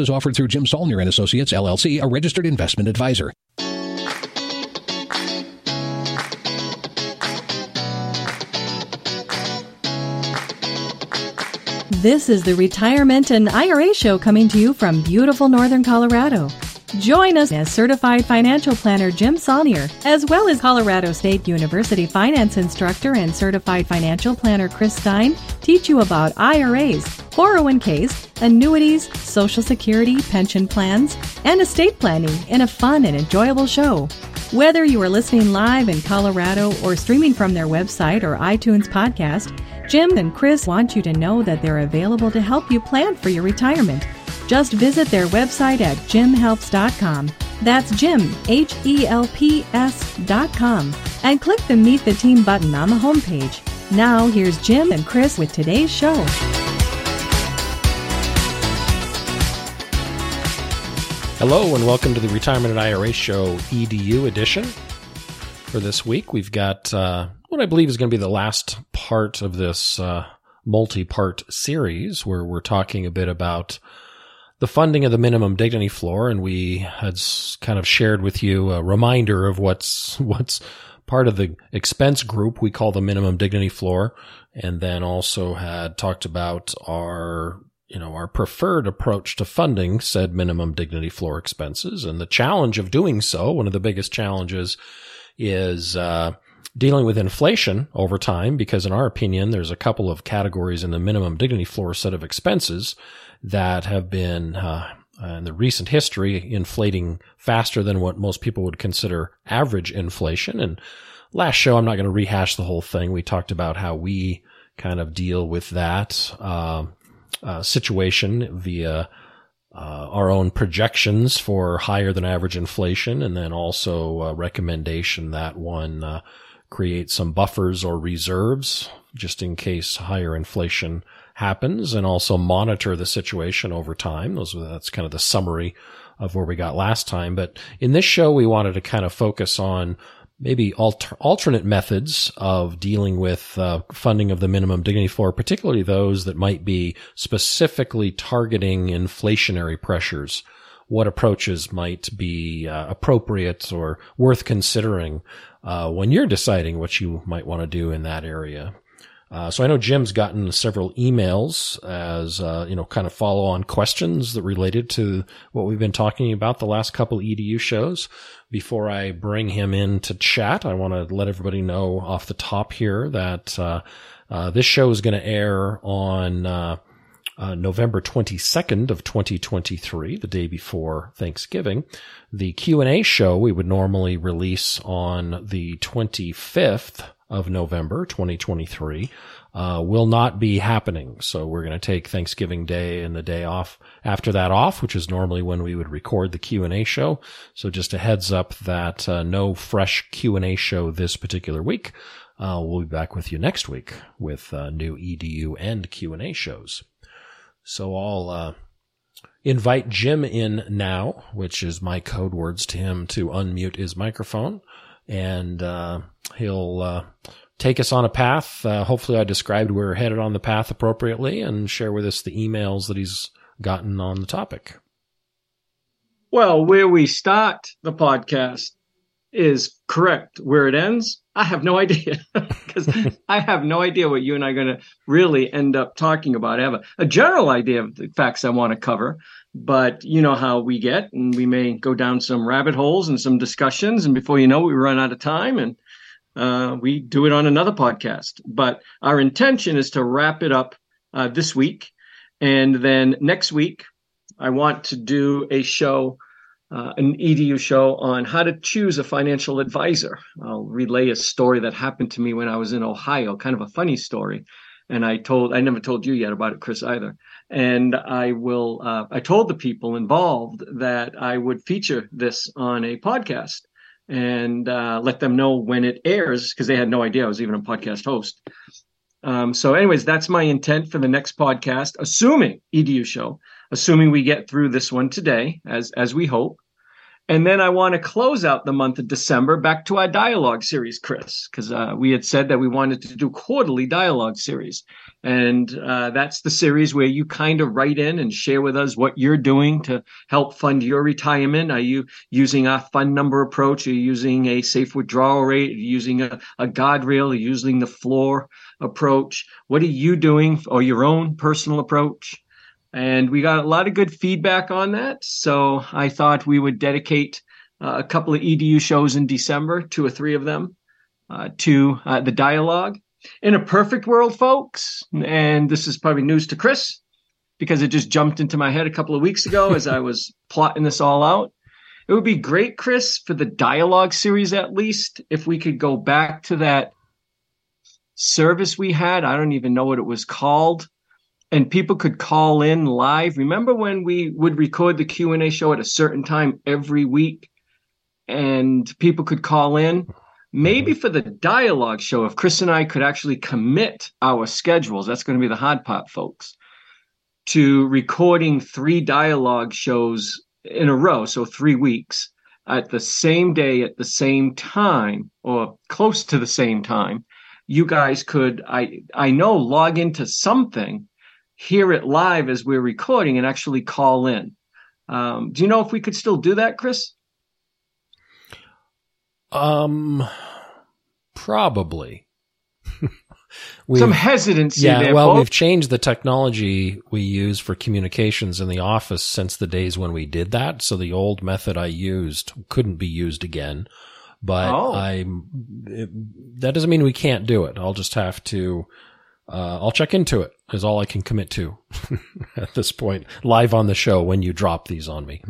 offered through Jim Saulnier and Associates LLC, a registered investment advisor. This is the Retirement and IRA show coming to you from beautiful northern Colorado. Join us as certified financial planner Jim Saulnier, as well as Colorado State University finance instructor and certified financial planner Chris Stein, teach you about IRAs, 401ks, annuities, Social Security, pension plans, and estate planning in a fun and enjoyable show. Whether you are listening live in Colorado or streaming from their website or iTunes podcast, Jim and Chris want you to know that they're available to help you plan for your retirement. Just visit their website at jimhelps.com. That's Jim, H E L P S.com, and click the Meet the Team button on the homepage. Now, here's Jim and Chris with today's show. Hello, and welcome to the Retirement and IRA Show EDU edition. For this week, we've got uh, what I believe is going to be the last part of this uh, multi part series where we're talking a bit about the funding of the minimum dignity floor, and we had kind of shared with you a reminder of what's what's part of the expense group we call the minimum dignity floor, and then also had talked about our you know our preferred approach to funding said minimum dignity floor expenses, and the challenge of doing so. One of the biggest challenges is. Uh, dealing with inflation over time, because in our opinion, there's a couple of categories in the minimum dignity floor set of expenses that have been uh, in the recent history inflating faster than what most people would consider average inflation. And last show, I'm not going to rehash the whole thing. We talked about how we kind of deal with that uh, uh, situation via uh, our own projections for higher than average inflation, and then also recommendation that one uh, create some buffers or reserves just in case higher inflation happens and also monitor the situation over time. Those, that's kind of the summary of where we got last time. But in this show, we wanted to kind of focus on maybe alter, alternate methods of dealing with uh, funding of the minimum dignity floor, particularly those that might be specifically targeting inflationary pressures. What approaches might be uh, appropriate or worth considering uh, when you're deciding what you might want to do in that area? Uh, so I know Jim's gotten several emails as, uh, you know, kind of follow on questions that related to what we've been talking about the last couple EDU shows. Before I bring him in to chat, I want to let everybody know off the top here that, uh, uh this show is going to air on, uh, uh, November 22nd of 2023, the day before Thanksgiving. The Q&A show we would normally release on the 25th of November 2023 uh, will not be happening. So we're going to take Thanksgiving Day and the day off after that off, which is normally when we would record the Q and A show. So just a heads up that uh, no fresh Q and A show this particular week. Uh, we'll be back with you next week with uh, new EDU and Q and A shows. So I'll uh, invite Jim in now, which is my code words to him to unmute his microphone and uh, he'll uh, take us on a path. Uh, hopefully, I described where we're headed on the path appropriately and share with us the emails that he's gotten on the topic. Well, where we start the podcast is correct. Where it ends, I have no idea because I have no idea what you and I are going to really end up talking about. I have a, a general idea of the facts I want to cover, but you know how we get, and we may go down some rabbit holes and some discussions, and before you know, it, we run out of time, and uh, we do it on another podcast. But our intention is to wrap it up uh, this week, and then next week, I want to do a show. Uh, an edu show on how to choose a financial advisor i'll relay a story that happened to me when i was in ohio kind of a funny story and i told i never told you yet about it chris either And I will, uh, I told the people involved that I would feature this on a podcast and uh, let them know when it airs because they had no idea I was even a podcast host. Um, so, anyways, that's my intent for the next podcast, assuming EDU show, assuming we get through this one today, as as we hope. And then I want to close out the month of December back to our dialogue series, Chris, because uh, we had said that we wanted to do quarterly dialogue series. And uh, that's the series where you kind of write in and share with us what you're doing to help fund your retirement. Are you using a fun number approach? Are you using a safe withdrawal rate? Are you using a, a guardrail? Are you using the floor approach? What are you doing or your own personal approach? And we got a lot of good feedback on that. So I thought we would dedicate uh, a couple of EDU shows in December, two or three of them, uh, to uh, the dialogue. In a perfect world, folks, and this is probably news to Chris because it just jumped into my head a couple of weeks ago as I was plotting this all out. It would be great, Chris, for the dialogue series at least, if we could go back to that service we had. I don't even know what it was called and people could call in live. Remember when we would record the Q&A show at a certain time every week and people could call in? Maybe mm-hmm. for the dialogue show, if Chris and I could actually commit our schedules, that's going to be the hard part, folks, to recording three dialogue shows in a row, so three weeks at the same day, at the same time, or close to the same time. You guys could, I I know, log into something hear it live as we're recording and actually call in. Um, do you know if we could still do that, Chris? Um, probably. Some hesitancy. Yeah, there, well, folks. we've changed the technology we use for communications in the office since the days when we did that. So the old method I used couldn't be used again. But oh. I, that doesn't mean we can't do it. I'll just have to uh, I'll check into it is all I can commit to at this point live on the show when you drop these on me.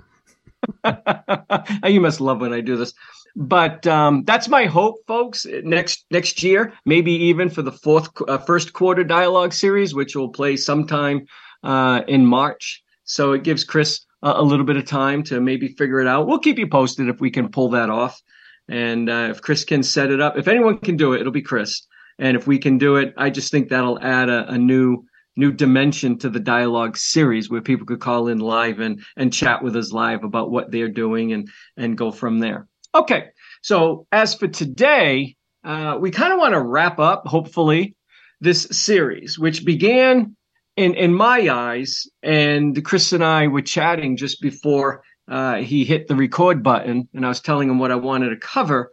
you must love when I do this. But um, that's my hope, folks. Next next year, maybe even for the fourth uh, first quarter dialogue series, which will play sometime uh, in March. So it gives Chris a, a, little bit of time to maybe figure it out. We'll keep you posted if we can pull that off, and uh, if Chris can set it up. If anyone can do it, it'll be Chris. And if we can do it, I just think that'll add a, a new new dimension to the dialogue series where people could call in live and and chat with us live about what they're doing and and go from there. Okay. So as for today, uh, we kind of want to wrap up, hopefully, this series, which began in in my eyes, and Chris and I were chatting just before uh, he hit the record button, and I was telling him what I wanted to cover.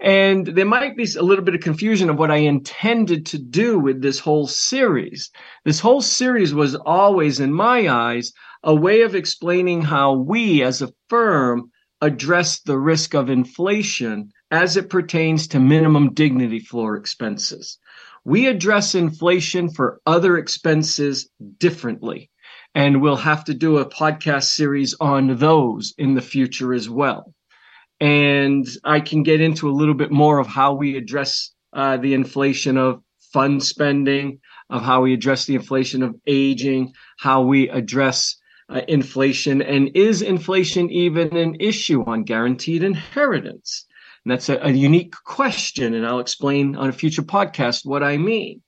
And there might be a little bit of confusion of what I intended to do with this whole series. This whole series was always, in my eyes, a way of explaining how we as a firm address the risk of inflation as it pertains to minimum dignity floor expenses. We address inflation for other expenses differently, and we'll have to do a podcast series on those in the future as well and I can get into a little bit more of how we address uh, the inflation of fun spending, of how we address the inflation of aging, how we address uh, inflation, and is inflation even an issue on guaranteed inheritance? And that's a, a unique question, and I'll explain on a future podcast what I mean.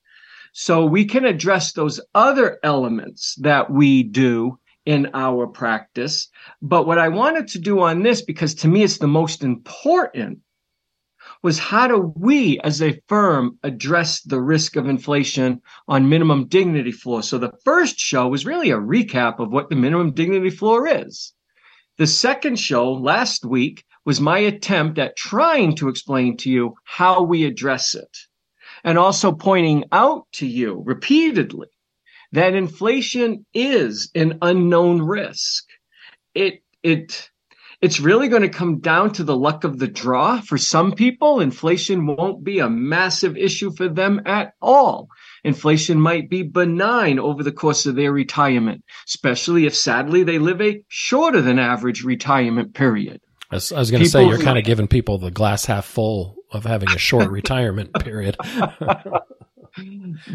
So we can address those other elements that we do in our practice. But what I wanted to do on this, because to me it's the most important, was how do we as a firm address the risk of inflation on minimum dignity floor? So the first show was really a recap of what the minimum dignity floor is. The second show last week was my attempt at trying to explain to you how we address it and also pointing out to you repeatedly that inflation is an unknown risk. It it it's really going to come down to the luck of the draw. For some people, inflation won't be a massive issue for them at all. Inflation might be benign over the course of their retirement, especially if sadly they live a shorter than average retirement period. I was, was going to say, you're kind of giving people the glass half full of having a short retirement period.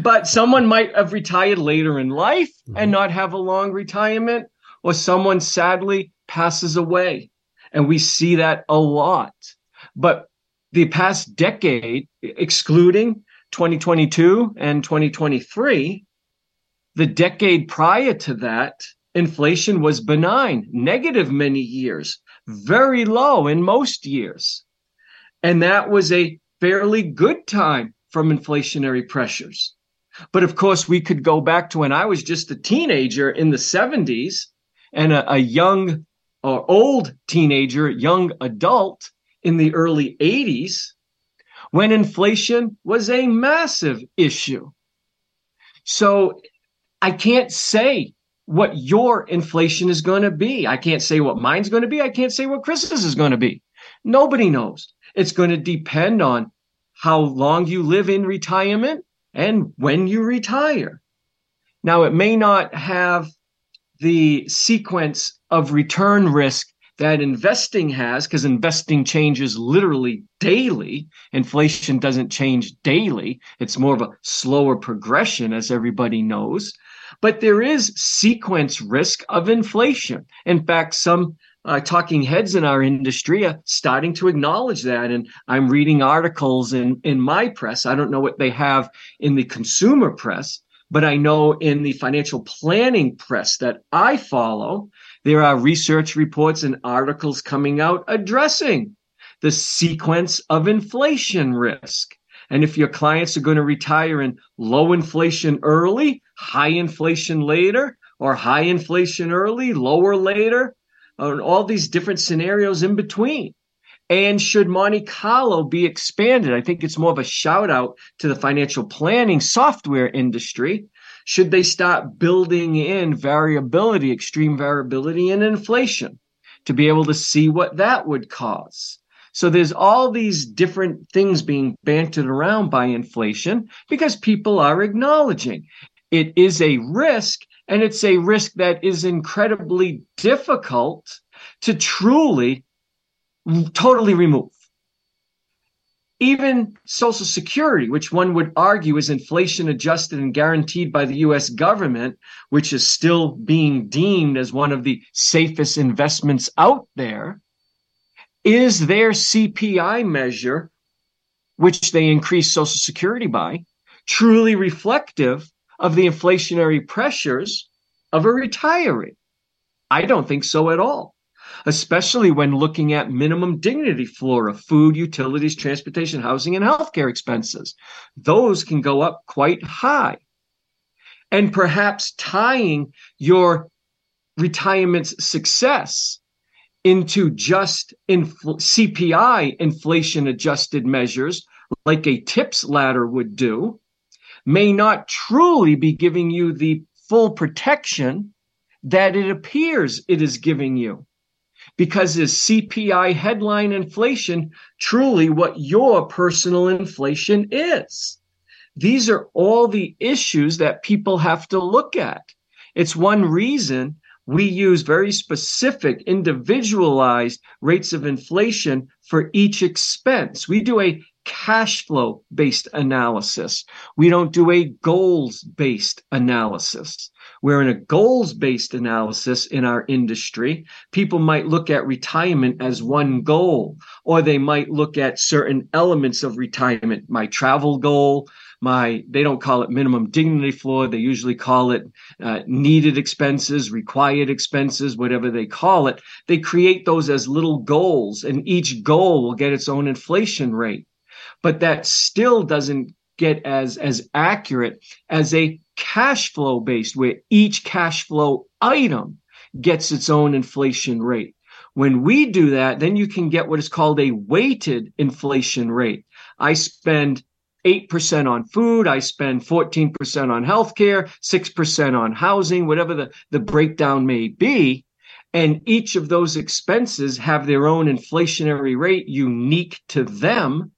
but someone might have retired later in life mm-hmm. and not have a long retirement, or someone sadly passes away. And we see that a lot. But the past decade, excluding 2022 and 2023, the decade prior to that, inflation was benign, negative many years, very low in most years. And that was a fairly good time from inflationary pressures. But of course, we could go back to when I was just a teenager in the 70s and a, a young or old teenager, young adult in the early 80s when inflation was a massive issue. So I can't say what your inflation is going to be. I can't say what mine's going to be. I can't say what Chris's is going to be. Nobody knows. It's going to depend on how long you live in retirement and when you retire. Now, it may not have the sequence of return risk that investing has, because investing changes literally daily. Inflation doesn't change daily. It's more of a slower progression, as everybody knows. But there is sequence risk of inflation. In fact, some uh, talking heads in our industry are starting to acknowledge that. And I'm reading articles in, in my press. I don't know what they have in the consumer press, but I know in the financial planning press that I follow, there are research reports and articles coming out addressing the sequence of inflation risk. And if your clients are going to retire in low inflation early, high inflation later, or high inflation early, lower later, and all these different scenarios in between. And should Monte Carlo be expanded? I think it's more of a shout out to the financial planning software industry. Should they start building in variability, extreme variability and inflation to be able to see what that would cause? So there's all these different things being bantered around by inflation because people are acknowledging it is a risk and it's a risk that is incredibly difficult to truly totally remove. Even Social Security, which one would argue is inflation adjusted and guaranteed by the US government, which is still being deemed as one of the safest investments out there, is their CPI measure, which they increase Social Security by, truly reflective of the inflationary pressures of a retiree? I don't think so at all, especially when looking at minimum dignity flora, food, utilities, transportation, housing, and healthcare expenses. Those can go up quite high. And perhaps tying your retirement's success into just infl- CPI inflation adjusted measures like a TIPS ladder would do may not truly be giving you the full protection that it appears it is giving you. Because is CPI headline inflation truly what your personal inflation is? These are all the issues that people have to look at. It's one reason we use very specific, individualized rates of inflation for each expense. We do a cash flow based analysis. We don't do a goals based analysis. Where in a goals based analysis in our industry, people might look at retirement as one goal, or they might look at certain elements of retirement, my travel goal, my they don't call it minimum dignity floor. They usually call it uh, needed expenses required expenses whatever they call it. They create those as little goals and each goal will get its own inflation rate but that still doesn't get as as accurate as a cash flow based where each cash flow item gets its own inflation rate. When we do that then you can get what is called a weighted inflation rate. I spend 8% on food i spend 14% on healthcare 6% on housing whatever the, the breakdown may be and each of those expenses have their own inflationary rate unique to them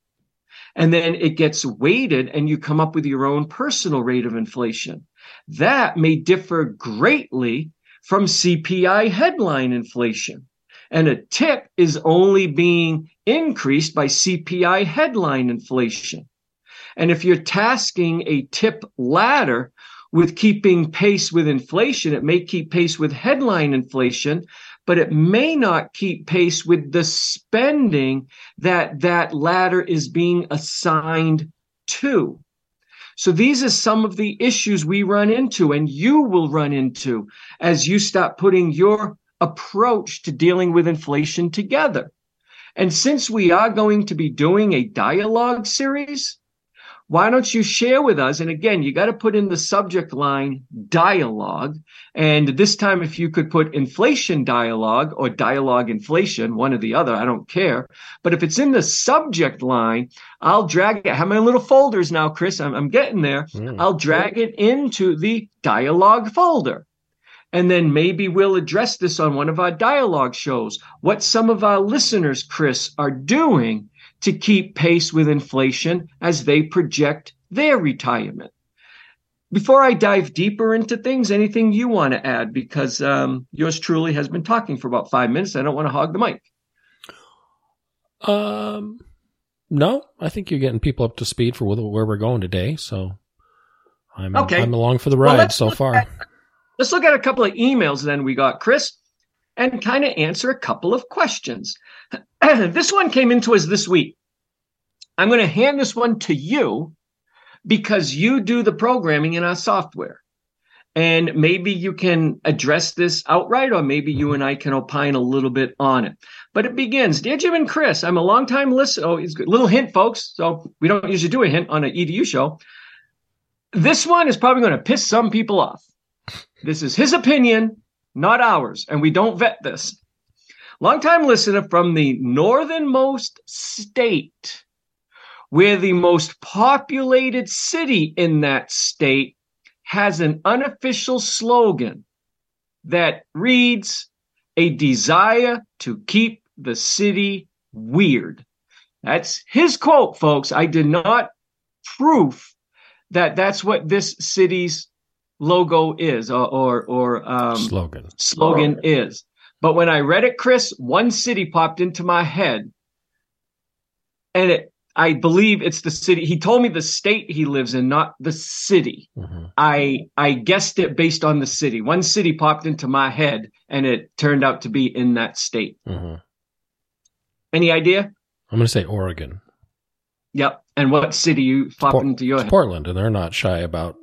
and then it gets weighted and you come up with your own personal rate of inflation. That may differ greatly from CPI headline inflation. And a tip is only being increased by CPI headline inflation. And if you're tasking a tip ladder with keeping pace with inflation, it may keep pace with headline inflation, but it may not keep pace with the spending that that ladder is being assigned to. So these are some of the issues we run into and you will run into as you start putting your approach to dealing with inflation together. And since we are going to be doing a dialogue series, why don't you share with us? And again, you got to put in the subject line dialogue. And this time, if you could put inflation dialogue or dialogue inflation, one or the other, I don't care. But if it's in the subject line, I'll drag it. I have my little folders now, Chris. I'm, I'm getting there. Mm. I'll drag it into the dialogue folder. And then maybe we'll address this on one of our dialogue shows. What some of our listeners, Chris, are doing to keep pace with inflation as they project their retirement. Before I dive deeper into things, anything you want to add? Because um, yours truly has been talking for about five minutes. I don't want to hog the mic. Um, no, I think you're getting people up to speed for where we're going today. So I'm okay. I'm along for the ride well, so far. At, let's look at a couple of emails then we got, Chris, and kind of answer a couple of questions. this one came into us this week. I'm going to hand this one to you because you do the programming in our software. And maybe you can address this outright, or maybe you and I can opine a little bit on it. But it begins Dear Jim and Chris, I'm a long-time listener. Oh, it's little hint, folks. So we don't usually do a hint on an EDU show. This one is probably going to piss some people off. This is his opinion, not ours. And we don't vet this. Longtime listener from the northernmost state, where the most populated city in that state has an unofficial slogan that reads, a desire to keep the city weird. That's his quote, folks. I did not proof that that's what this city's logo is or or, or um, slogan slogan is. But when I read it, Chris, one city popped into my head. And it, I believe it's the city. He told me the state he lives in, not the city. Mm-hmm. I I guessed it based on the city. One city popped into my head, and it turned out to be in that state. Mm-hmm. Any idea? I'm going to say Oregon. Yep. And what city you popped Port- into your head? Portland, and they're not shy about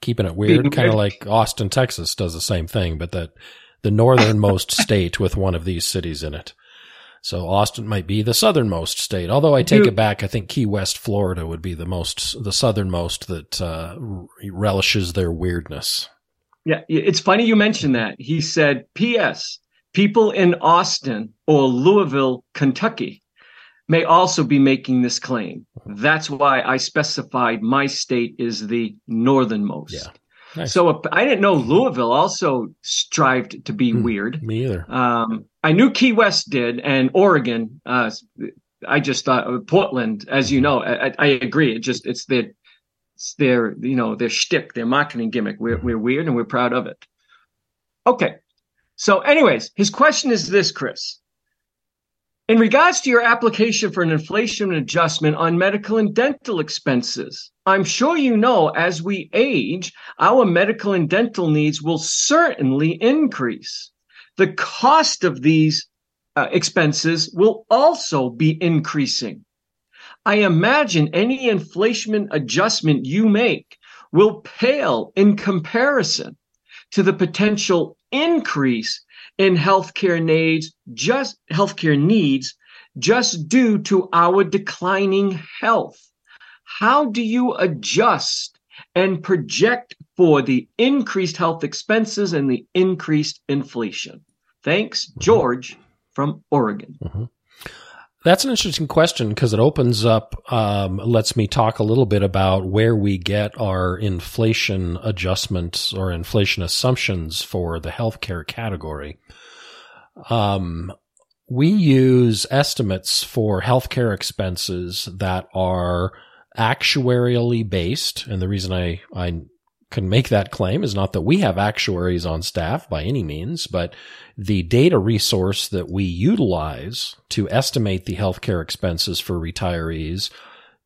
keeping it weird. Kind of like Austin, Texas does the same thing, but that the northernmost state with one of these cities in it. So Austin might be the southernmost state. Although I take it back, I think Key West, Florida would be the most, the southernmost that uh, relishes their weirdness. Yeah, it's funny you mentioned that. He said, P.S. People in Austin or Louisville, Kentucky may also be making this claim. That's why I specified my state is the northernmost. Yeah. Nice. So I didn't know Louisville also strived to be mm, weird. Me either. Um, I knew Key West did, and Oregon. Uh, I just thought uh, Portland, as you know, I, I, agree. It just it's their it's their you know their shtick, their marketing gimmick. We're we're weird and we're proud of it. Okay. So, anyways, his question is this, Chris. In regards to your application for an inflation adjustment on medical and dental expenses, I'm sure you know as we age, our medical and dental needs will certainly increase. The cost of these uh, expenses will also be increasing. I imagine any inflation adjustment you make will pale in comparison to the potential increase in healthcare needs, just healthcare needs, just due to our declining health. How do you adjust and project for the increased health expenses and the increased inflation? Thanks. George from Oregon. Mm-hmm. That's an interesting question because it opens up, um, lets me talk a little bit about where we get our inflation adjustments or inflation assumptions for the healthcare category. Um, we use estimates for healthcare expenses that are actuarially based. And the reason I, I can make that claim is not that we have actuaries on staff by any means, but the data resource that we utilize to estimate the healthcare expenses for retirees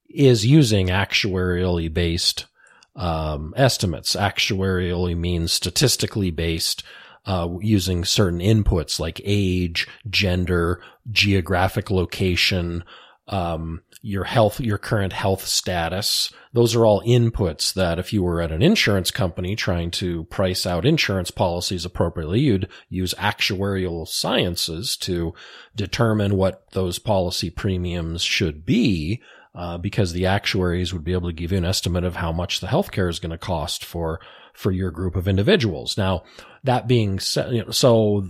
is using actuarially based um, estimates. Actuarially means statistically based, uh, using certain inputs like age, gender, geographic location, um, your health, your current health status. Those are all inputs that if you were at an insurance company trying to price out insurance policies appropriately, you'd use actuarial sciences to determine what those policy premiums should be. Uh, because the actuaries would be able to give you an estimate of how much the healthcare is going to cost for for your group of individuals. Now, that being said, you know, so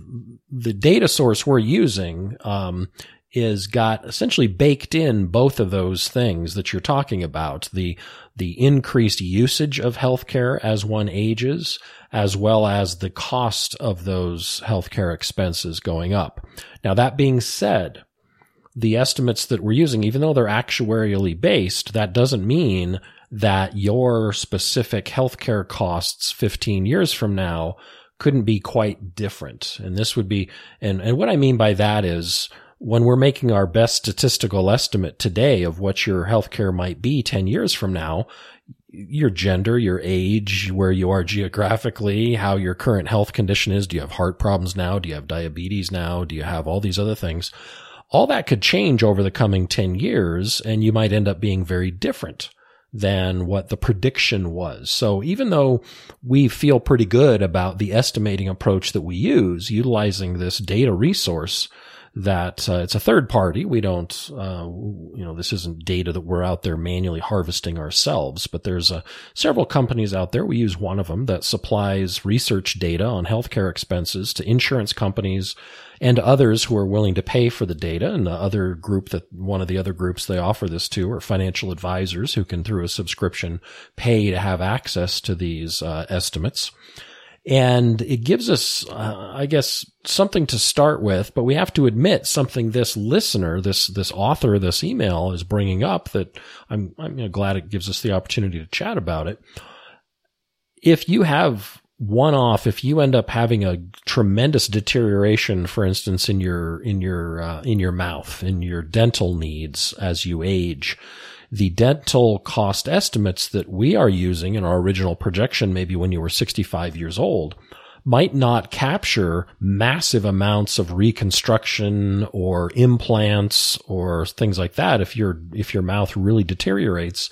the data source we're using um, is got essentially baked in both of those things that you're talking about. The the increased usage of healthcare as one ages as well as the cost of those healthcare expenses going up. Now that being said the estimates that we're using even though they're actuarially based that doesn't mean that your specific healthcare costs 15 years from now couldn't be quite different. And this would be and and what I mean by that is when we're making our best statistical estimate today of what your healthcare might be 10 years from now, your gender, your age, where you are geographically, how your current health condition is. Do you have heart problems now? Do you have diabetes now? Do you have all these other things? All that could change over the coming 10 years and you might end up being very different than what the prediction was. So even though we feel pretty good about the estimating approach that we use, utilizing this data resource, that uh, it's a third party. We don't, uh, you know, this isn't data that we're out there manually harvesting ourselves, but there's uh, several companies out there. We use one of them that supplies research data on healthcare expenses to insurance companies and others who are willing to pay for the data. And the other group that one of the other groups they offer this to are financial advisors who can through a subscription pay to have access to these uh, estimates. And it gives us, uh, I guess, something to start with, but we have to admit something this listener, this, this author, this email is bringing up that I'm, I'm you know, glad it gives us the opportunity to chat about it. If you have one off, if you end up having a tremendous deterioration, for instance, in your, in your, uh, in your mouth, in your dental needs as you age, the dental cost estimates that we are using in our original projection, maybe when you were 65 years old, might not capture massive amounts of reconstruction or implants or things like that if your if your mouth really deteriorates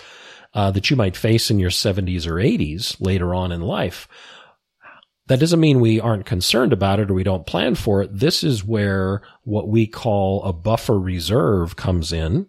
uh, that you might face in your 70s or 80s later on in life. That doesn't mean we aren't concerned about it or we don't plan for it. This is where what we call a buffer reserve comes in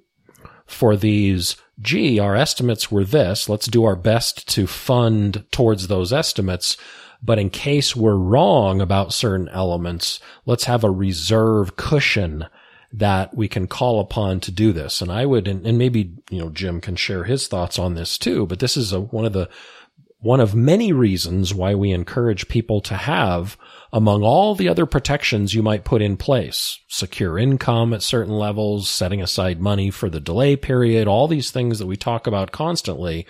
for these, gee, our estimates were this. Let's do our best to fund towards those estimates. But in case we're wrong about certain elements, let's have a reserve cushion that we can call upon to do this. And I would, and, and maybe, you know, Jim can share his thoughts on this too, but this is a, one of the, one of many reasons why we encourage people to have among all the other protections you might put in place, secure income at certain levels, setting aside money for the delay period, all these things that we talk about constantly,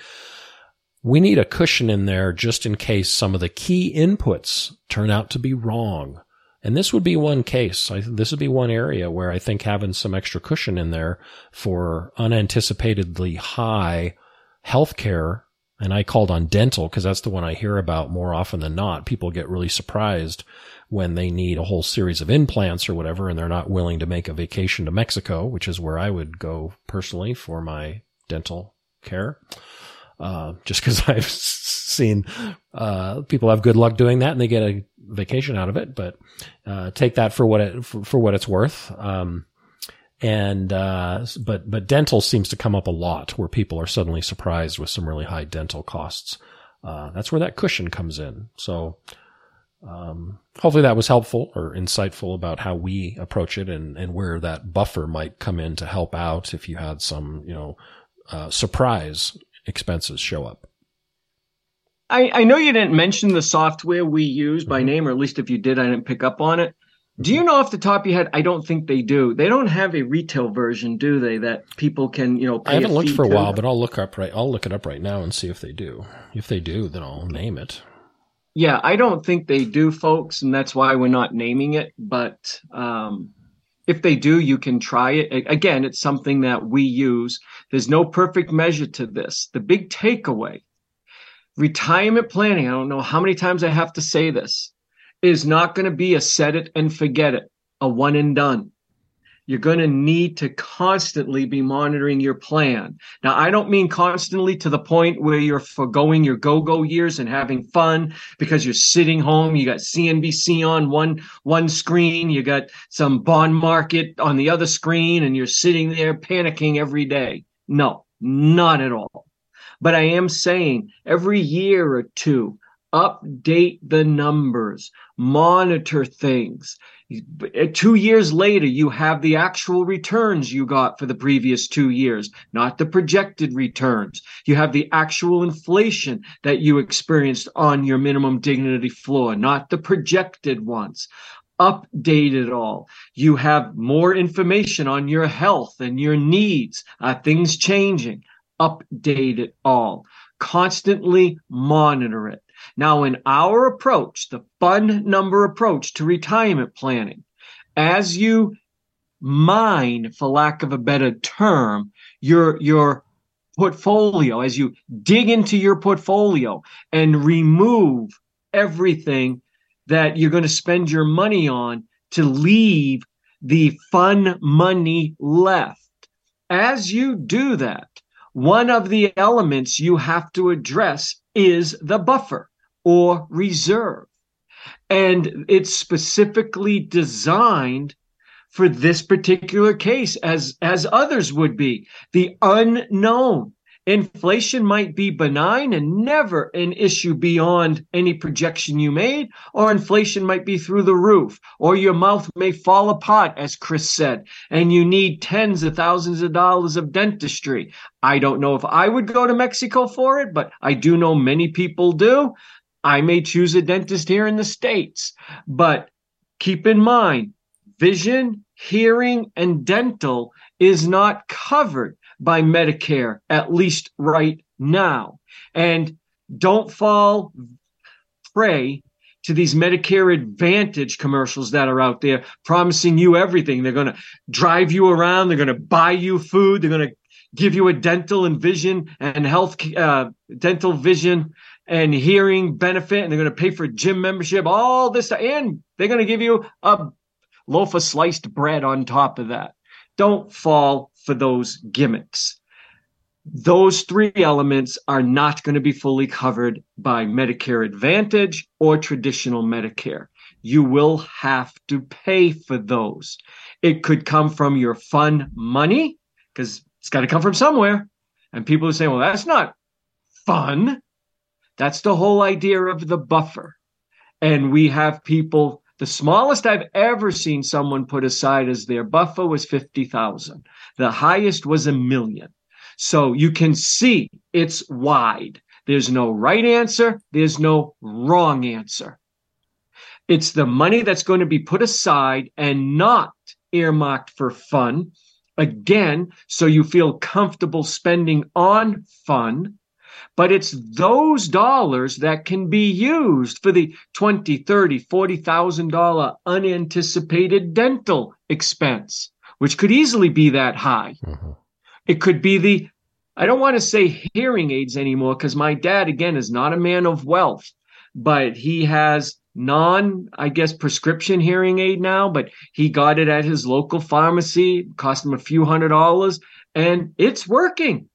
we need a cushion in there just in case some of the key inputs turn out to be wrong. And this would be one case. I, this would be one area where I think having some extra cushion in there for unanticipatedly high healthcare and I called on dental because that's the one I hear about more often than not. People get really surprised when they need a whole series of implants or whatever, and they're not willing to make a vacation to Mexico, which is where I would go personally for my dental care. Uh, just because I've seen uh, people have good luck doing that and they get a vacation out of it. But uh, take that for what it for, for what it's worth. Um, and uh, but but dental seems to come up a lot where people are suddenly surprised with some really high dental costs. Uh, that's where that cushion comes in. So um, hopefully that was helpful or insightful about how we approach it and and where that buffer might come in to help out if you had some you know uh, surprise expenses show up. I, I know you didn't mention the software we use by mm-hmm. name, or at least if you did, I didn't pick up on it. Do you know off the top of your head? I don't think they do. They don't have a retail version, do they? That people can, you know. I haven't looked for a to? while, but I'll look up right. I'll look it up right now and see if they do. If they do, then I'll name it. Yeah, I don't think they do, folks, and that's why we're not naming it. But um, If they do, you can try it. Again, it's something that we use. There's no perfect measure to this. The big takeaway retirement planning, I don't know how many times I have to say this, is not going to be a set it and forget it, a one and done you're going to need to constantly be monitoring your plan. Now, I don't mean constantly to the point where you're foregoing your go-go years and having fun because you're sitting home. You got CNBC on one, one screen. You got some bond market on the other screen and you're sitting there panicking every day. No, not at all. But I am saying every year or two, update the numbers, monitor things two years later, you have the actual returns you got for the previous two years, not the projected returns. You have the actual inflation that you experienced on your minimum dignity floor, not the projected ones. Update it all. You have more information on your health and your needs, uh, things changing. Update it all. Constantly monitor it. Now, in our approach, the fun number approach to retirement planning, as you mine, for lack of a better term, your, your portfolio, as you dig into your portfolio and remove everything that you're going to spend your money on to leave the fun money left. As you do that, one of the elements you have to address is the buffer or reserve. And it's specifically designed for this particular case as, as others would be. The unknown. Inflation might be benign and never an issue beyond any projection you made, or inflation might be through the roof, or your mouth may fall apart, as Chris said, and you need tens of thousands of dollars of dentistry. I don't know if I would go to Mexico for it, but I do know many people do. I may choose a dentist here in the States, but keep in mind, vision, hearing, and dental is not covered by Medicare, at least right now. And don't fall prey to these Medicare Advantage commercials that are out there promising you everything. They're going to drive you around. They're going to buy you food. They're going to give you a dental and vision and health, uh, dental vision and hearing benefit, and they're going to pay for gym membership, all this, and they're going to give you a loaf of sliced bread on top of that. Don't fall for those gimmicks. Those three elements are not going to be fully covered by Medicare Advantage or traditional Medicare. You will have to pay for those. It could come from your fun money because it's got to come from somewhere. And people are saying, well, that's not fun. That's the whole idea of the buffer. And we have people, the smallest I've ever seen someone put aside as their buffer was 50,000. The highest was a million. So you can see it's wide. There's no right answer. There's no wrong answer. It's the money that's going to be put aside and not earmarked for fun. Again, so you feel comfortable spending on fun but it's those dollars that can be used for the 20 30 40000 dollar unanticipated dental expense which could easily be that high mm-hmm. it could be the i don't want to say hearing aids anymore because my dad again is not a man of wealth but he has non i guess prescription hearing aid now but he got it at his local pharmacy cost him a few hundred dollars and it's working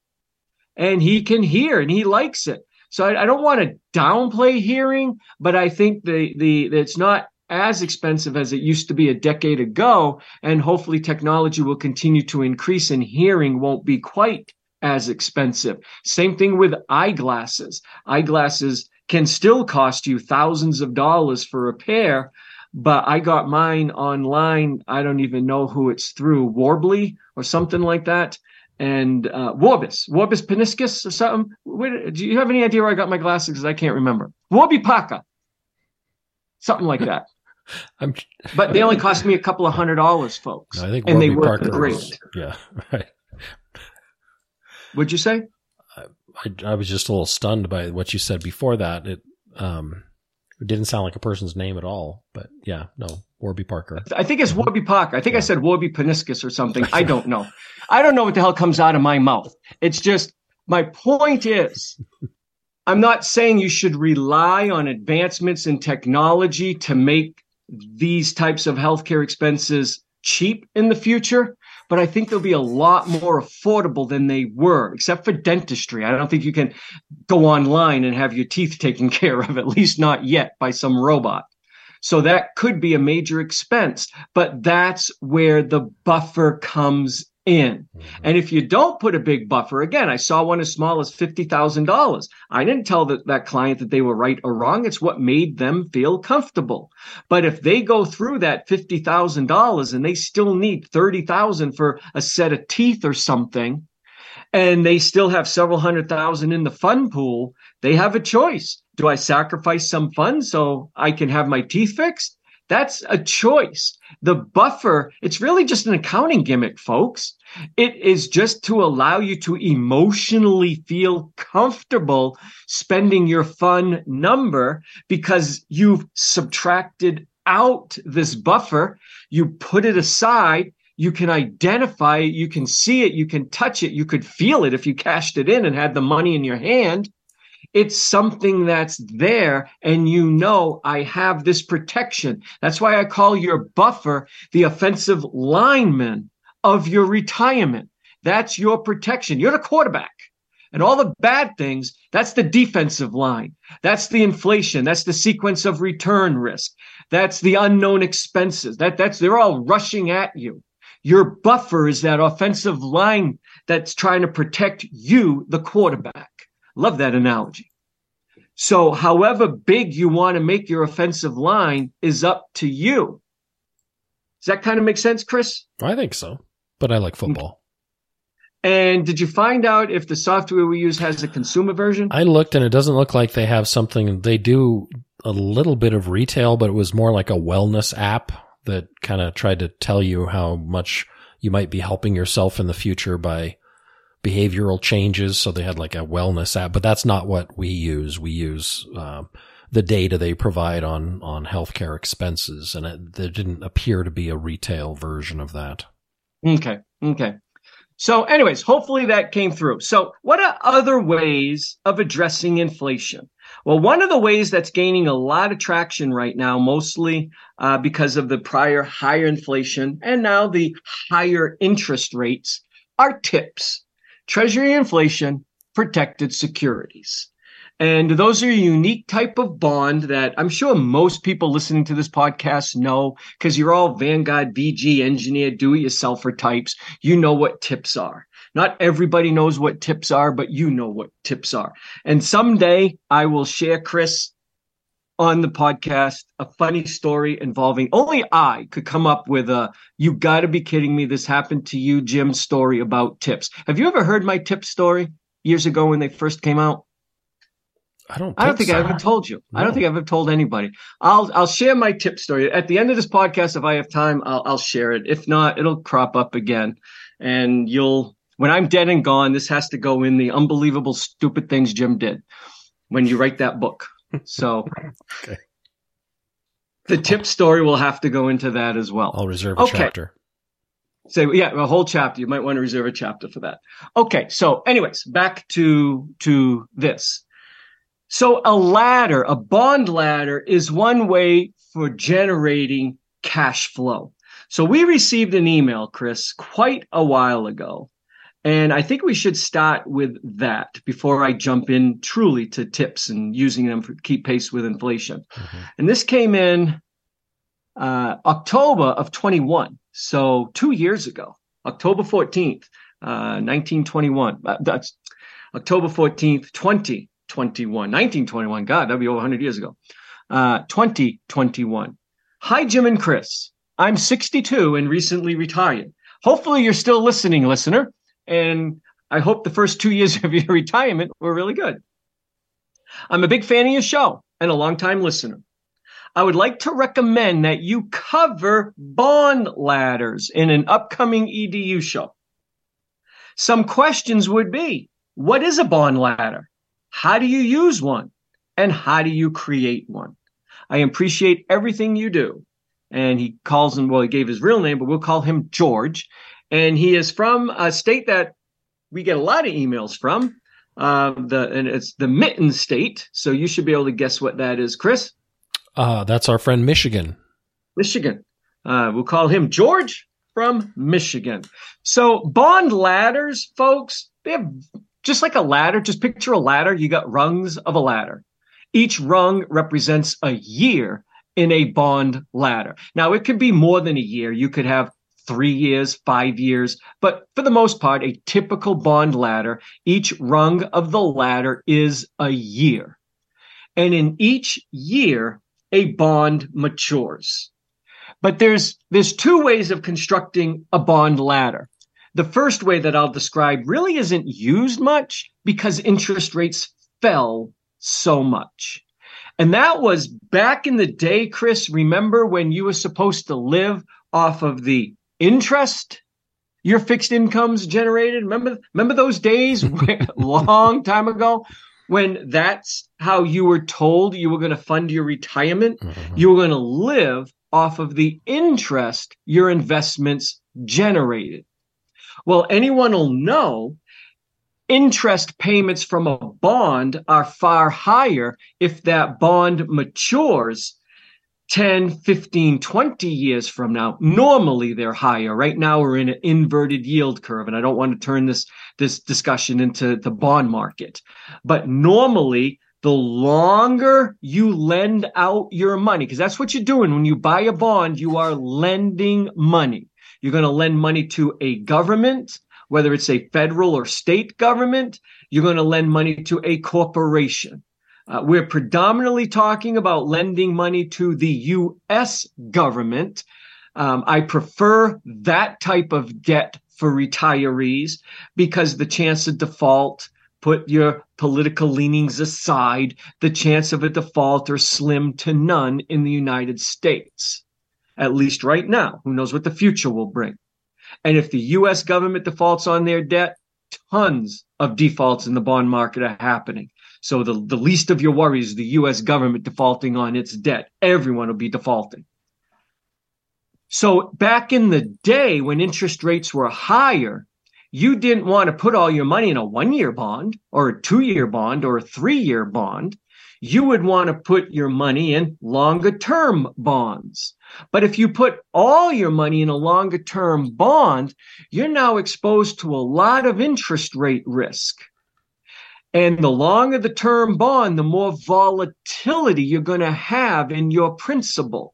and he can hear and he likes it. So I, I don't want to downplay hearing, but I think the the it's not as expensive as it used to be a decade ago, and hopefully technology will continue to increase and hearing won't be quite as expensive. Same thing with eyeglasses. Eyeglasses can still cost you thousands of dollars for a pair, but I got mine online. I don't even know who it's through, Worbly or something like that and uh, Worbis, Worbis Peniscus or something. Where, do you have any idea where I got my glasses? Because I can't remember. Warby Parker, something like that. I'm, but they only cost me a couple of hundred dollars, folks. I think and Warby they work great. Was, yeah, right. What'd you say? I, I, I was just a little stunned by what you said before that. It, um, It didn't sound like a person's name at all, but yeah, no, Warby Parker. I think it's Warby Parker. I think yeah. I said Warby Paniscus or something. I don't know. I don't know what the hell comes out of my mouth. It's just my point is I'm not saying you should rely on advancements in technology to make these types of healthcare expenses cheap in the future but I think they'll be a lot more affordable than they were, except for dentistry. I don't think you can go online and have your teeth taken care of, at least not yet by some robot. So that could be a major expense, but that's where the buffer comes in. Mm-hmm. And if you don't put a big buffer, again, I saw one as small as $50,000. I didn't tell that, that client that they were right or wrong. It's what made them feel comfortable. But if they go through that $50,000 and they still need 30,000 for a set of teeth or something, and they still have several hundred thousand in the fun pool, they have a choice. Do I sacrifice some funds so I can have my teeth fixed? That's a choice. The buffer, it's really just an accounting gimmick, folks. It is just to allow you to emotionally feel comfortable spending your fun number because you've subtracted out this buffer. You put it aside. You can identify it. You can see it. You can touch it. You could feel it if you cashed it in and had the money in your hand. It's something that's there and you know I have this protection. That's why I call your buffer the offensive lineman of your retirement. That's your protection. You're the quarterback. And all the bad things, that's the defensive line. That's the inflation. That's the sequence of return risk. That's the unknown expenses. That that's they're all rushing at you. Your buffer is that offensive line that's trying to protect you, the quarterback. Love that analogy. So, however big you want to make your offensive line is up to you. Does that kind of make sense, Chris? I think so, but I like football. And did you find out if the software we use has a consumer version? I looked and it doesn't look like they have something. They do a little bit of retail, but it was more like a wellness app that kind of tried to tell you how much you might be helping yourself in the future by behavioral changes. So they had like a wellness app, but that's not what we use. We use, uh, the data they provide on, on healthcare expenses. And it, there didn't appear to be a retail version of that. Okay. Okay. So anyways, hopefully that came through. So what are other ways of addressing inflation? Well, one of the ways that's gaining a lot of traction right now, mostly uh, because of the prior higher inflation and now the higher interest rates, are tips. Treasury inflation protected securities. And those are a unique type of bond that I'm sure most people listening to this podcast know because you're all Vanguard, VG, engineer, do it yourselfer types. You know what tips are. Not everybody knows what tips are, but you know what tips are. And someday I will share, Chris, on the podcast a funny story involving only I could come up with a you got to be kidding me this happened to you Jim story about tips. Have you ever heard my tip story years ago when they first came out? I don't. I don't think so. I ever told you. No. I don't think I've ever told anybody. I'll I'll share my tip story at the end of this podcast. If I have time, I'll I'll share it. If not, it'll crop up again, and you'll when I'm dead and gone. This has to go in the unbelievable stupid things Jim did when you write that book. So okay. the tip story will have to go into that as well. I'll reserve a okay. chapter. So yeah, a whole chapter. You might want to reserve a chapter for that. Okay. So anyways, back to, to this. So a ladder, a bond ladder is one way for generating cash flow. So we received an email, Chris, quite a while ago and I think we should start with that before I jump in truly to tips and using them to keep pace with inflation. Mm-hmm. And this came in uh, October of 21. So two years ago, October 14th, uh, 1921. Uh, that's October 14th, 2021. 1921. God, that'd be over 100 years ago. Uh, 2021. Hi, Jim and Chris. I'm 62 and recently retired. Hopefully, you're still listening, listener. And I hope the first two years of your retirement were really good. I'm a big fan of your show and a longtime listener. I would like to recommend that you cover bond ladders in an upcoming EDU show. Some questions would be, what is a bond ladder? How do you use one? And how do you create one? I appreciate everything you do. And he calls him, well, he gave his real name, but we'll call him George. And he is from a state that we get a lot of emails from. Uh, the and it's the Mitten State. So you should be able to guess what that is, Chris. Uh, that's our friend Michigan. Michigan. Uh, we'll call him George from Michigan. So bond ladders, folks, they have just like a ladder. Just picture a ladder. You got rungs of a ladder. Each rung represents a year in a bond ladder. Now, it could be more than a year. You could have three years, five years, but for the most part, a typical bond ladder, each rung of the ladder is a year. And in each year, a bond matures. But there's there's two ways of constructing a bond ladder. The first way that I'll describe really isn't used much because interest rates fell so much. And that was back in the day, Chris. Remember when you were supposed to live off of the interest your fixed incomes generated? Remember, remember those days long time ago when that's how you were told you were going to fund your retirement? Mm-hmm. You were going to live off of the interest your investments generated. Well, anyone will know interest payments from a bond are far higher if that bond matures 10, 15, 20 years from now. Normally they're higher. Right now we're in an inverted yield curve and I don't want to turn this this discussion into the bond market. But normally the longer you lend out your money because that's what you're doing when you buy a bond, you are lending money. You're going to lend money to a government, whether it's a federal or state government. You're going to lend money to a corporation. Uh, we're predominantly talking about lending money to the U.S. government. Um, I prefer that type of debt for retirees because the chance of default, put your political leanings aside, the chance of a default are slim to none in the United States at least right now. Who knows what the future will bring? And if the US government defaults on their debt, tons of defaults in the bond market are happening. So the, the least of your worries is the US government defaulting on its debt. Everyone will be defaulting. So back in the day when interest rates were higher, you didn't want to put all your money in a one year bond or a two year bond or a three year bond. You would want to put your money in longer term bonds. But if you put all your money in a longer term bond, you're now exposed to a lot of interest rate risk. And the longer the term bond, the more volatility you're going to have in your principal.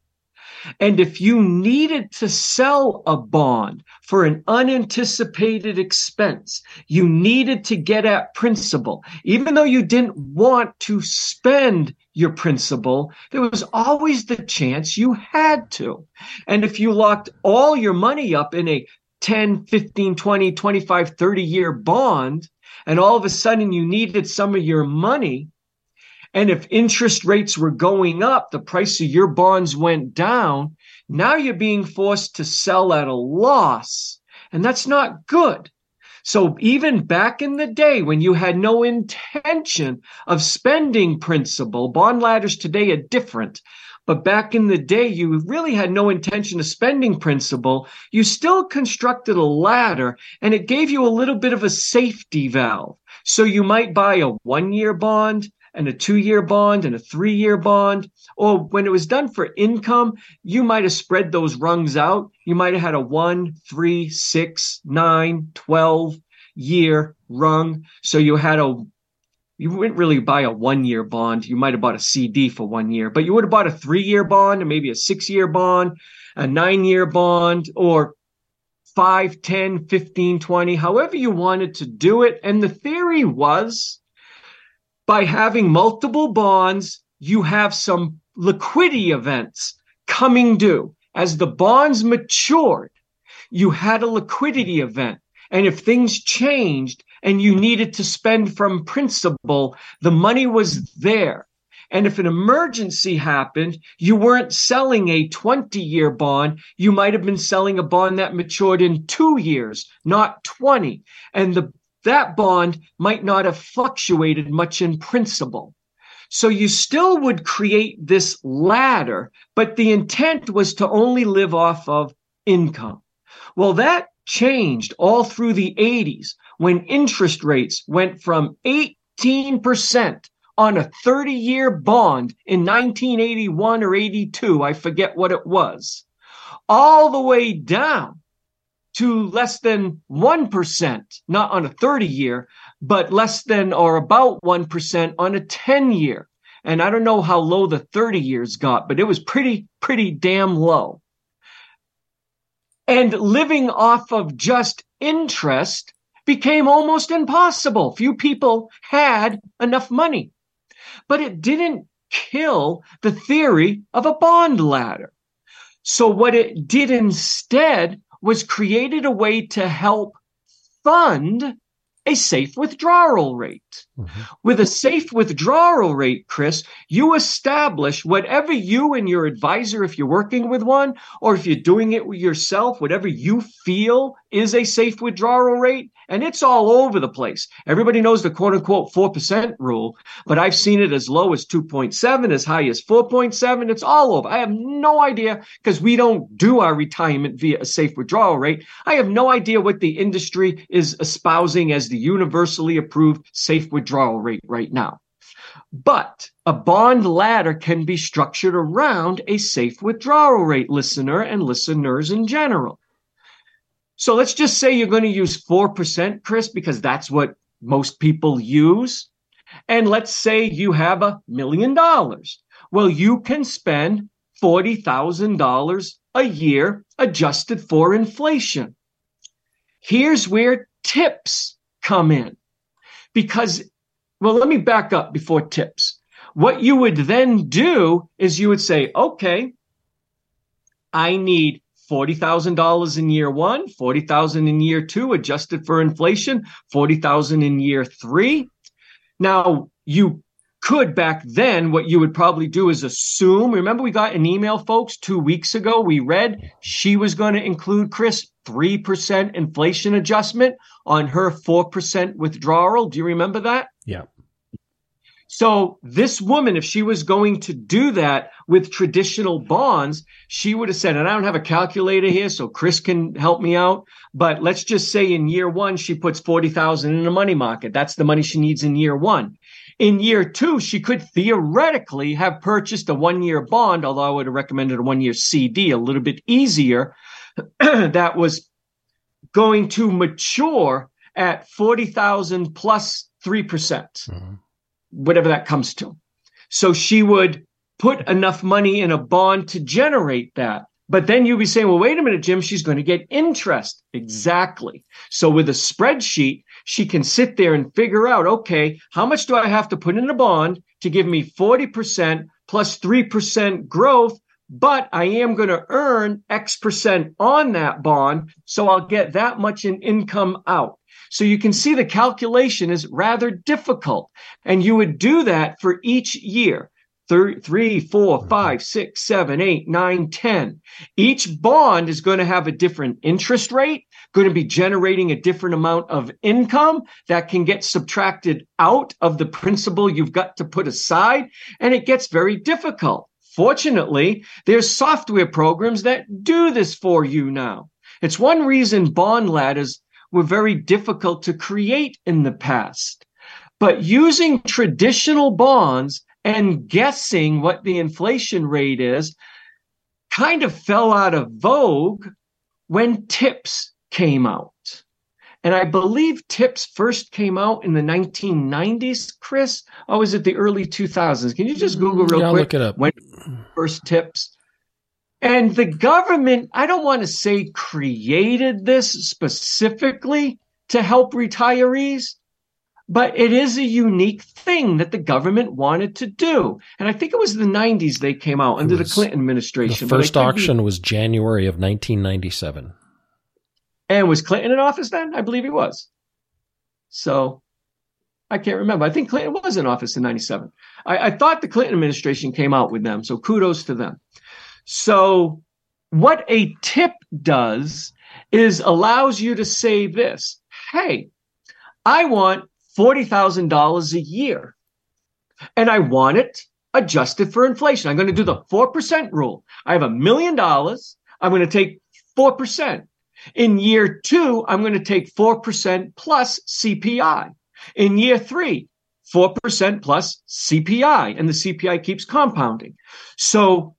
And if you needed to sell a bond for an unanticipated expense, you needed to get at principal, even though you didn't want to spend your principal, there was always the chance you had to. And if you locked all your money up in a 10, 15, 20, 25, 30 year bond, and all of a sudden you needed some of your money, and if interest rates were going up, the price of your bonds went down. Now you're being forced to sell at a loss. And that's not good. So even back in the day when you had no intention of spending principal, bond ladders today are different. But back in the day, you really had no intention of spending principal. You still constructed a ladder and it gave you a little bit of a safety valve. So you might buy a one year bond and a two year bond and a three year bond. Or when it was done for income, you might have spread those rungs out. You might have had a one, three, six, nine, 12 year rung. So you had a, you wouldn't really buy a one year bond. You might have bought a CD for one year, but you would have bought a three year bond and maybe a six year bond, a nine year bond, or 5, 10, 15, 20, however you wanted to do it. And the theory was by having multiple bonds, you have some liquidity events coming due. As the bonds matured, you had a liquidity event. And if things changed and you needed to spend from principal, the money was there. And if an emergency happened, you weren't selling a 20 year bond. You might have been selling a bond that matured in two years, not 20. And the that bond might not have fluctuated much in principal. So you still would create this ladder, but the intent was to only live off of income. Well, that changed all through the 80s when interest rates went from 18% on a 30 year bond in 1981 or 82, I forget what it was, all the way down to less than 1%, not on a 30 year, but less than or about 1% on a 10 year. And I don't know how low the 30 years got, but it was pretty, pretty damn low. And living off of just interest became almost impossible. Few people had enough money. But it didn't kill the theory of a bond ladder. So what it did instead was created a way to help fund a safe withdrawal rate. Mm-hmm. With a safe withdrawal rate, Chris, you establish whatever you and your advisor, if you're working with one, or if you're doing it yourself, whatever you feel is a safe withdrawal rate, and it's all over the place. Everybody knows the quote unquote 4% rule, but I've seen it as low as 2.7, as high as 4.7. It's all over. I have no idea because we don't do our retirement via a safe withdrawal rate. I have no idea what the industry is espousing as the universally approved safe withdrawal rate right now. But a bond ladder can be structured around a safe withdrawal rate listener and listeners in general. So let's just say you're going to use 4%, Chris, because that's what most people use. And let's say you have a million dollars. Well, you can spend $40,000 a year adjusted for inflation. Here's where tips come in. Because, well, let me back up before tips. What you would then do is you would say, okay, I need $40,000 in year one, 40,000 in year two, adjusted for inflation, 40,000 in year three. Now you could back then, what you would probably do is assume. Remember, we got an email, folks, two weeks ago. We read she was going to include Chris 3% inflation adjustment on her 4% withdrawal. Do you remember that? Yeah. So this woman, if she was going to do that with traditional bonds, she would have said, and I don't have a calculator here, so Chris can help me out. But let's just say in year one, she puts 40,000 in the money market. That's the money she needs in year one. In year two, she could theoretically have purchased a one year bond, although I would have recommended a one year CD, a little bit easier, that was going to mature at 40,000 plus 3%. percent mm hmm whatever that comes to. So she would put enough money in a bond to generate that. But then you'd be saying, well, wait a minute, Jim, she's going to get interest. Exactly. So with a spreadsheet, she can sit there and figure out, okay, how much do I have to put in a bond to give me 40% plus 3% growth? But I am going to earn X percent on that bond. So I'll get that much in income out. So you can see the calculation is rather difficult. And you would do that for each year. Three, four, mm-hmm. five, six, seven, eight, nine, ten. Each bond is going to have a different interest rate, going to be generating a different amount of income that can get subtracted out of the principal you've got to put aside. And it gets very difficult. Fortunately, there's software programs that do this for you now. It's one reason bond ladders were very difficult to create in the past. But using traditional bonds and guessing what the inflation rate is kind of fell out of vogue when TIPS came out. And I believe TIPS first came out in the 1990s, Chris, oh, or was it the early 2000s? Can you just Google real yeah, quick? Look it up. When first TIPS? And the government, I don't want to say created this specifically to help retirees, but it is a unique thing that the government wanted to do. And I think it was the 90s they came out under the Clinton administration. The first auction be, was January of 1997. And was Clinton in office then? I believe he was. So I can't remember. I think Clinton was in office in 97. I, I thought the Clinton administration came out with them. So kudos to them. So what a tip does is allows you to say this. Hey, I want $40,000 a year. and I want it adjusted for inflation. I'm going to do the 4% rule. I have a million dollars. I'm going to take 4%. In year two, I'm going to take 4% plus CPI. In year three, 4% plus CPI, and the CPI keeps compounding. So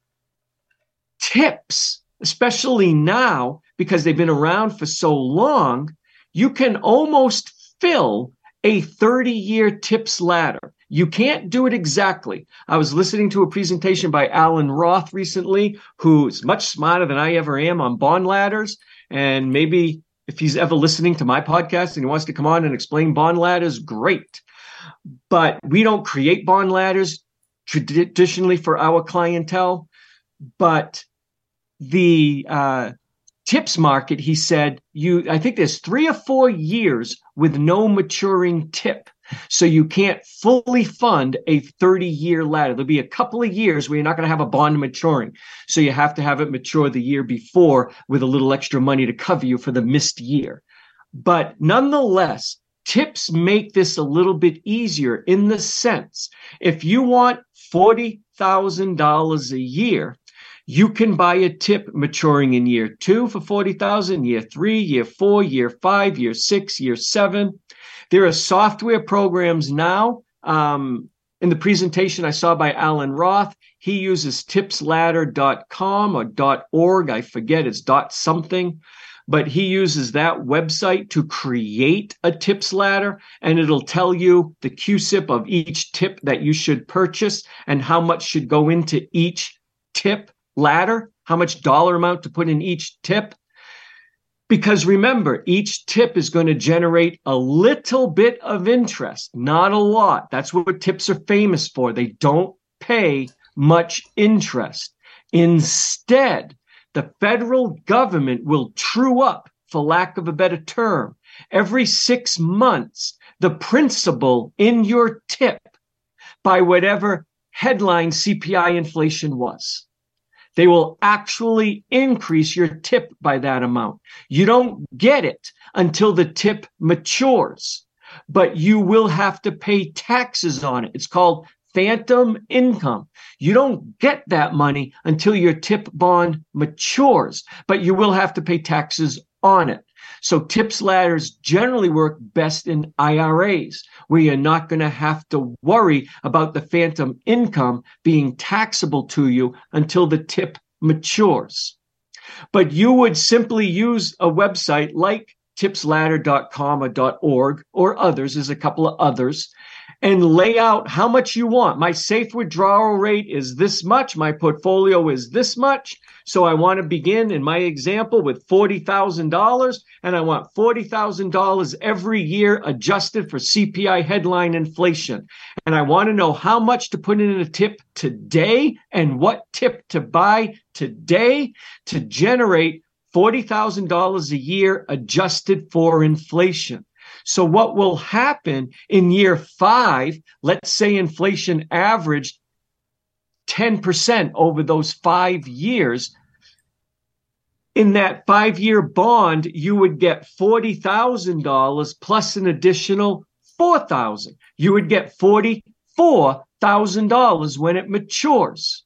tips, especially now, because they've been around for so long, you can almost fill a 30 year tips ladder. You can't do it exactly. I was listening to a presentation by Alan Roth recently, who's much smarter than I ever am on bond ladders. And maybe if he's ever listening to my podcast and he wants to come on and explain bond ladders, great. But we don't create bond ladders traditionally for our clientele. But the uh, tips market, he said, you I think there's three or four years with no maturing tip. So you can't fully fund a 30 year ladder. There'll be a couple of years where you're not going to have a bond maturing. So you have to have it mature the year before with a little extra money to cover you for the missed year. But nonetheless, tips make this a little bit easier in the sense if you want $40,000 a year, you can buy a tip maturing in year two for 40,000, year three, year four, year five, year six, year seven. There are software programs now. Um, in the presentation I saw by Alan Roth, he uses tipsladder.com or .org. I forget it's dot something, but he uses that website to create a tips ladder and it'll tell you the CUSIP of each tip that you should purchase and how much should go into each tip ladder, how much dollar amount to put in each tip. Because remember, each tip is going to generate a little bit of interest, not a lot. That's what tips are famous for. They don't pay much interest. Instead, the federal government will true up, for lack of a better term, every six months, the principal in your tip by whatever headline CPI inflation was. They will actually increase your tip by that amount. You don't get it until the tip matures, but you will have to pay taxes on it. It's called phantom income. You don't get that money until your tip bond matures, but you will have to pay taxes on it. So tips ladders generally work best in IRAs where you're not going to have to worry about the phantom income being taxable to you until the tip matures. But you would simply use a website like tipsladder.com or .org or others, there's a couple of others, and lay out how much you want. My safe withdrawal rate is this much. My portfolio is this much. So I want to begin in my example with $40,000 and I want $40,000 every year adjusted for CPI headline inflation. And I want to know how much to put in a tip today and what tip to buy today to generate $40,000 a year adjusted for inflation. So what will happen in year five? Let's say inflation averaged 10% over those five years. In that five year bond, you would get $40,000 plus an additional 4,000. You would get $44,000 when it matures.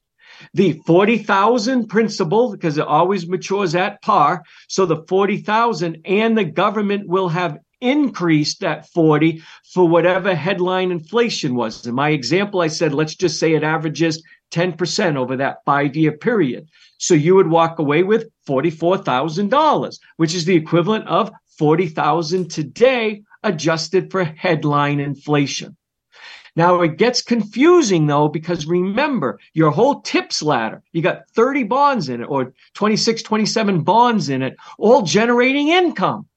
The 40,000 principal, because it always matures at par. So the 40,000 and the government will have increased that 40 for whatever headline inflation was. In my example, I said, let's just say it averages 10% over that five year period. So you would walk away with $44,000, which is the equivalent of 40,000 today adjusted for headline inflation. Now it gets confusing though, because remember your whole tips ladder, you got 30 bonds in it or 26, 27 bonds in it, all generating income.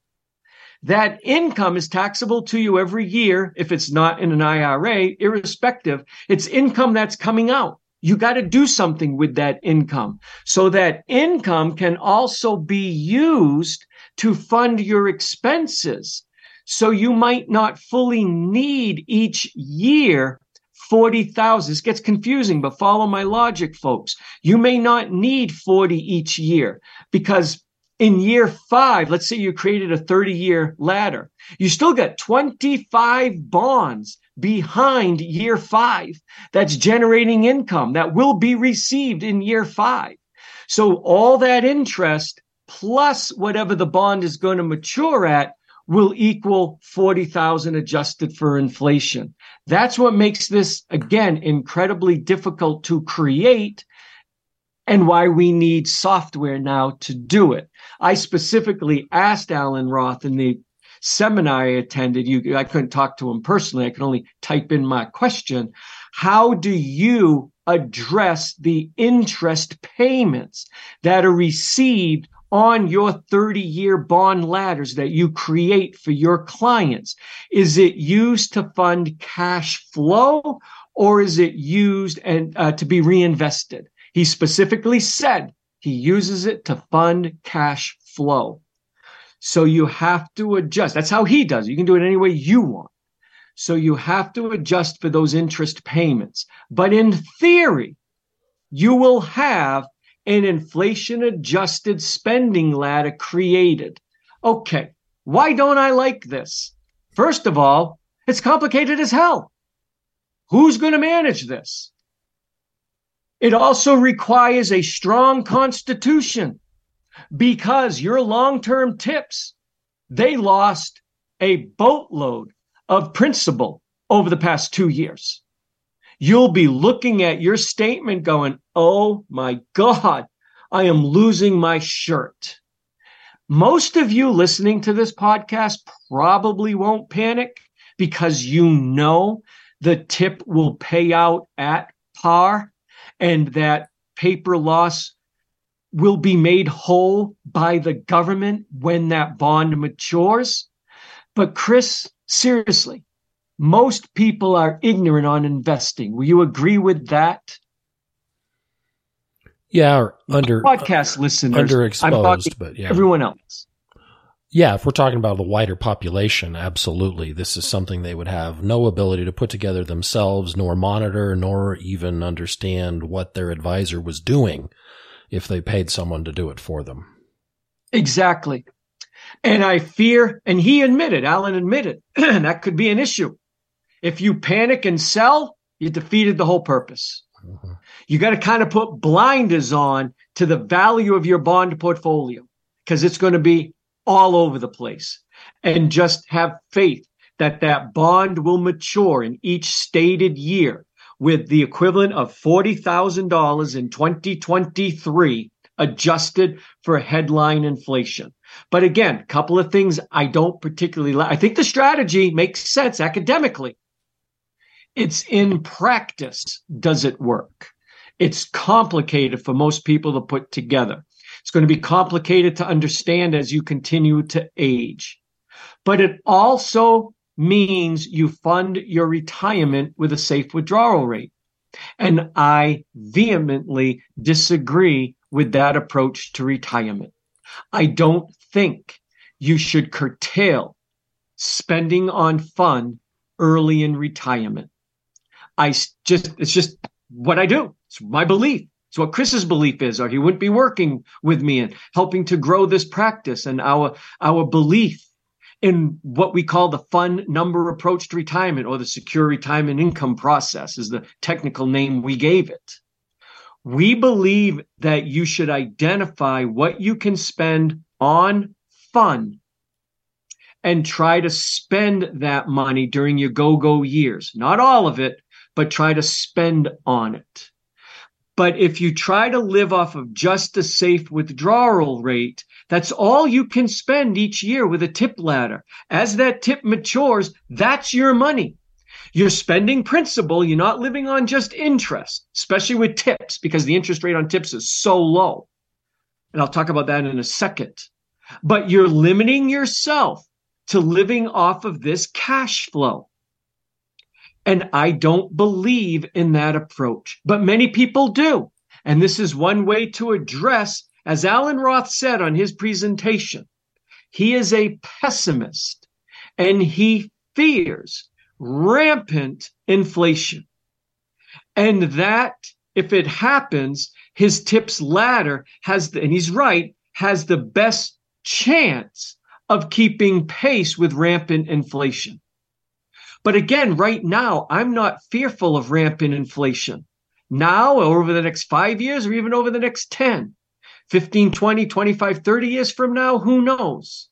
That income is taxable to you every year if it's not in an IRA, irrespective. It's income that's coming out. You got to do something with that income. So that income can also be used to fund your expenses. So you might not fully need each year 40,000. This gets confusing, but follow my logic, folks. You may not need 40 each year because in year five, let's say you created a 30 year ladder, you still got 25 bonds behind year five that's generating income that will be received in year five. So all that interest plus whatever the bond is going to mature at will equal 40,000 adjusted for inflation. That's what makes this again incredibly difficult to create and why we need software now to do it. I specifically asked Alan Roth in the seminar I attended, you, I couldn't talk to him personally. I could only type in my question. How do you address the interest payments that are received on your 30 year bond ladders that you create for your clients? Is it used to fund cash flow or is it used and uh, to be reinvested? He specifically said he uses it to fund cash flow. So you have to adjust. That's how he does it. You can do it any way you want. So you have to adjust for those interest payments. But in theory, you will have an inflation adjusted spending ladder created. Okay. Why don't I like this? First of all, it's complicated as hell. Who's going to manage this? It also requires a strong constitution because your long-term tips, they lost a boatload of principal over the past two years. You'll be looking at your statement going, Oh my God, I am losing my shirt. Most of you listening to this podcast probably won't panic because you know the tip will pay out at par and that paper loss will be made whole by the government when that bond matures. But Chris, seriously, most people are ignorant on investing. Will you agree with that? Yeah, under podcast listeners, underexposed, but yeah, everyone else. Yeah, if we're talking about the wider population, absolutely. This is something they would have no ability to put together themselves, nor monitor, nor even understand what their advisor was doing if they paid someone to do it for them. Exactly. And I fear, and he admitted, Alan admitted, that could be an issue. If you panic and sell, you defeated the whole purpose. Mm-hmm. You got to kind of put blinders on to the value of your bond portfolio because it's going to be all over the place and just have faith that that bond will mature in each stated year with the equivalent of $40,000 in 2023 adjusted for headline inflation. But again, a couple of things I don't particularly like. I think the strategy makes sense academically. It's in practice. Does it work? It's complicated for most people to put together. It's going to be complicated to understand as you continue to age. But it also means you fund your retirement with a safe withdrawal rate. And I vehemently disagree with that approach to retirement. I don't think you should curtail spending on fun early in retirement. I just, it's just what I do. It's my belief. It's what Chris's belief is, or he wouldn't be working with me and helping to grow this practice and our, our belief in what we call the fun number approach to retirement or the secure retirement income process is the technical name we gave it. We believe that you should identify what you can spend on fun and try to spend that money during your go go years. Not all of it, but try to spend on it. But if you try to live off of just a safe withdrawal rate, that's all you can spend each year with a tip ladder. As that tip matures, that's your money. You're spending principal. You're not living on just interest, especially with tips, because the interest rate on tips is so low. And I'll talk about that in a second. But you're limiting yourself to living off of this cash flow. And I don't believe in that approach, but many people do. And this is one way to address, as Alan Roth said on his presentation, he is a pessimist and he fears rampant inflation. And that, if it happens, his tips ladder has, and he's right, has the best chance of keeping pace with rampant inflation. But again, right now, I'm not fearful of rampant inflation. Now, or over the next five years, or even over the next 10, 15, 20, 25, 30 years from now, who knows?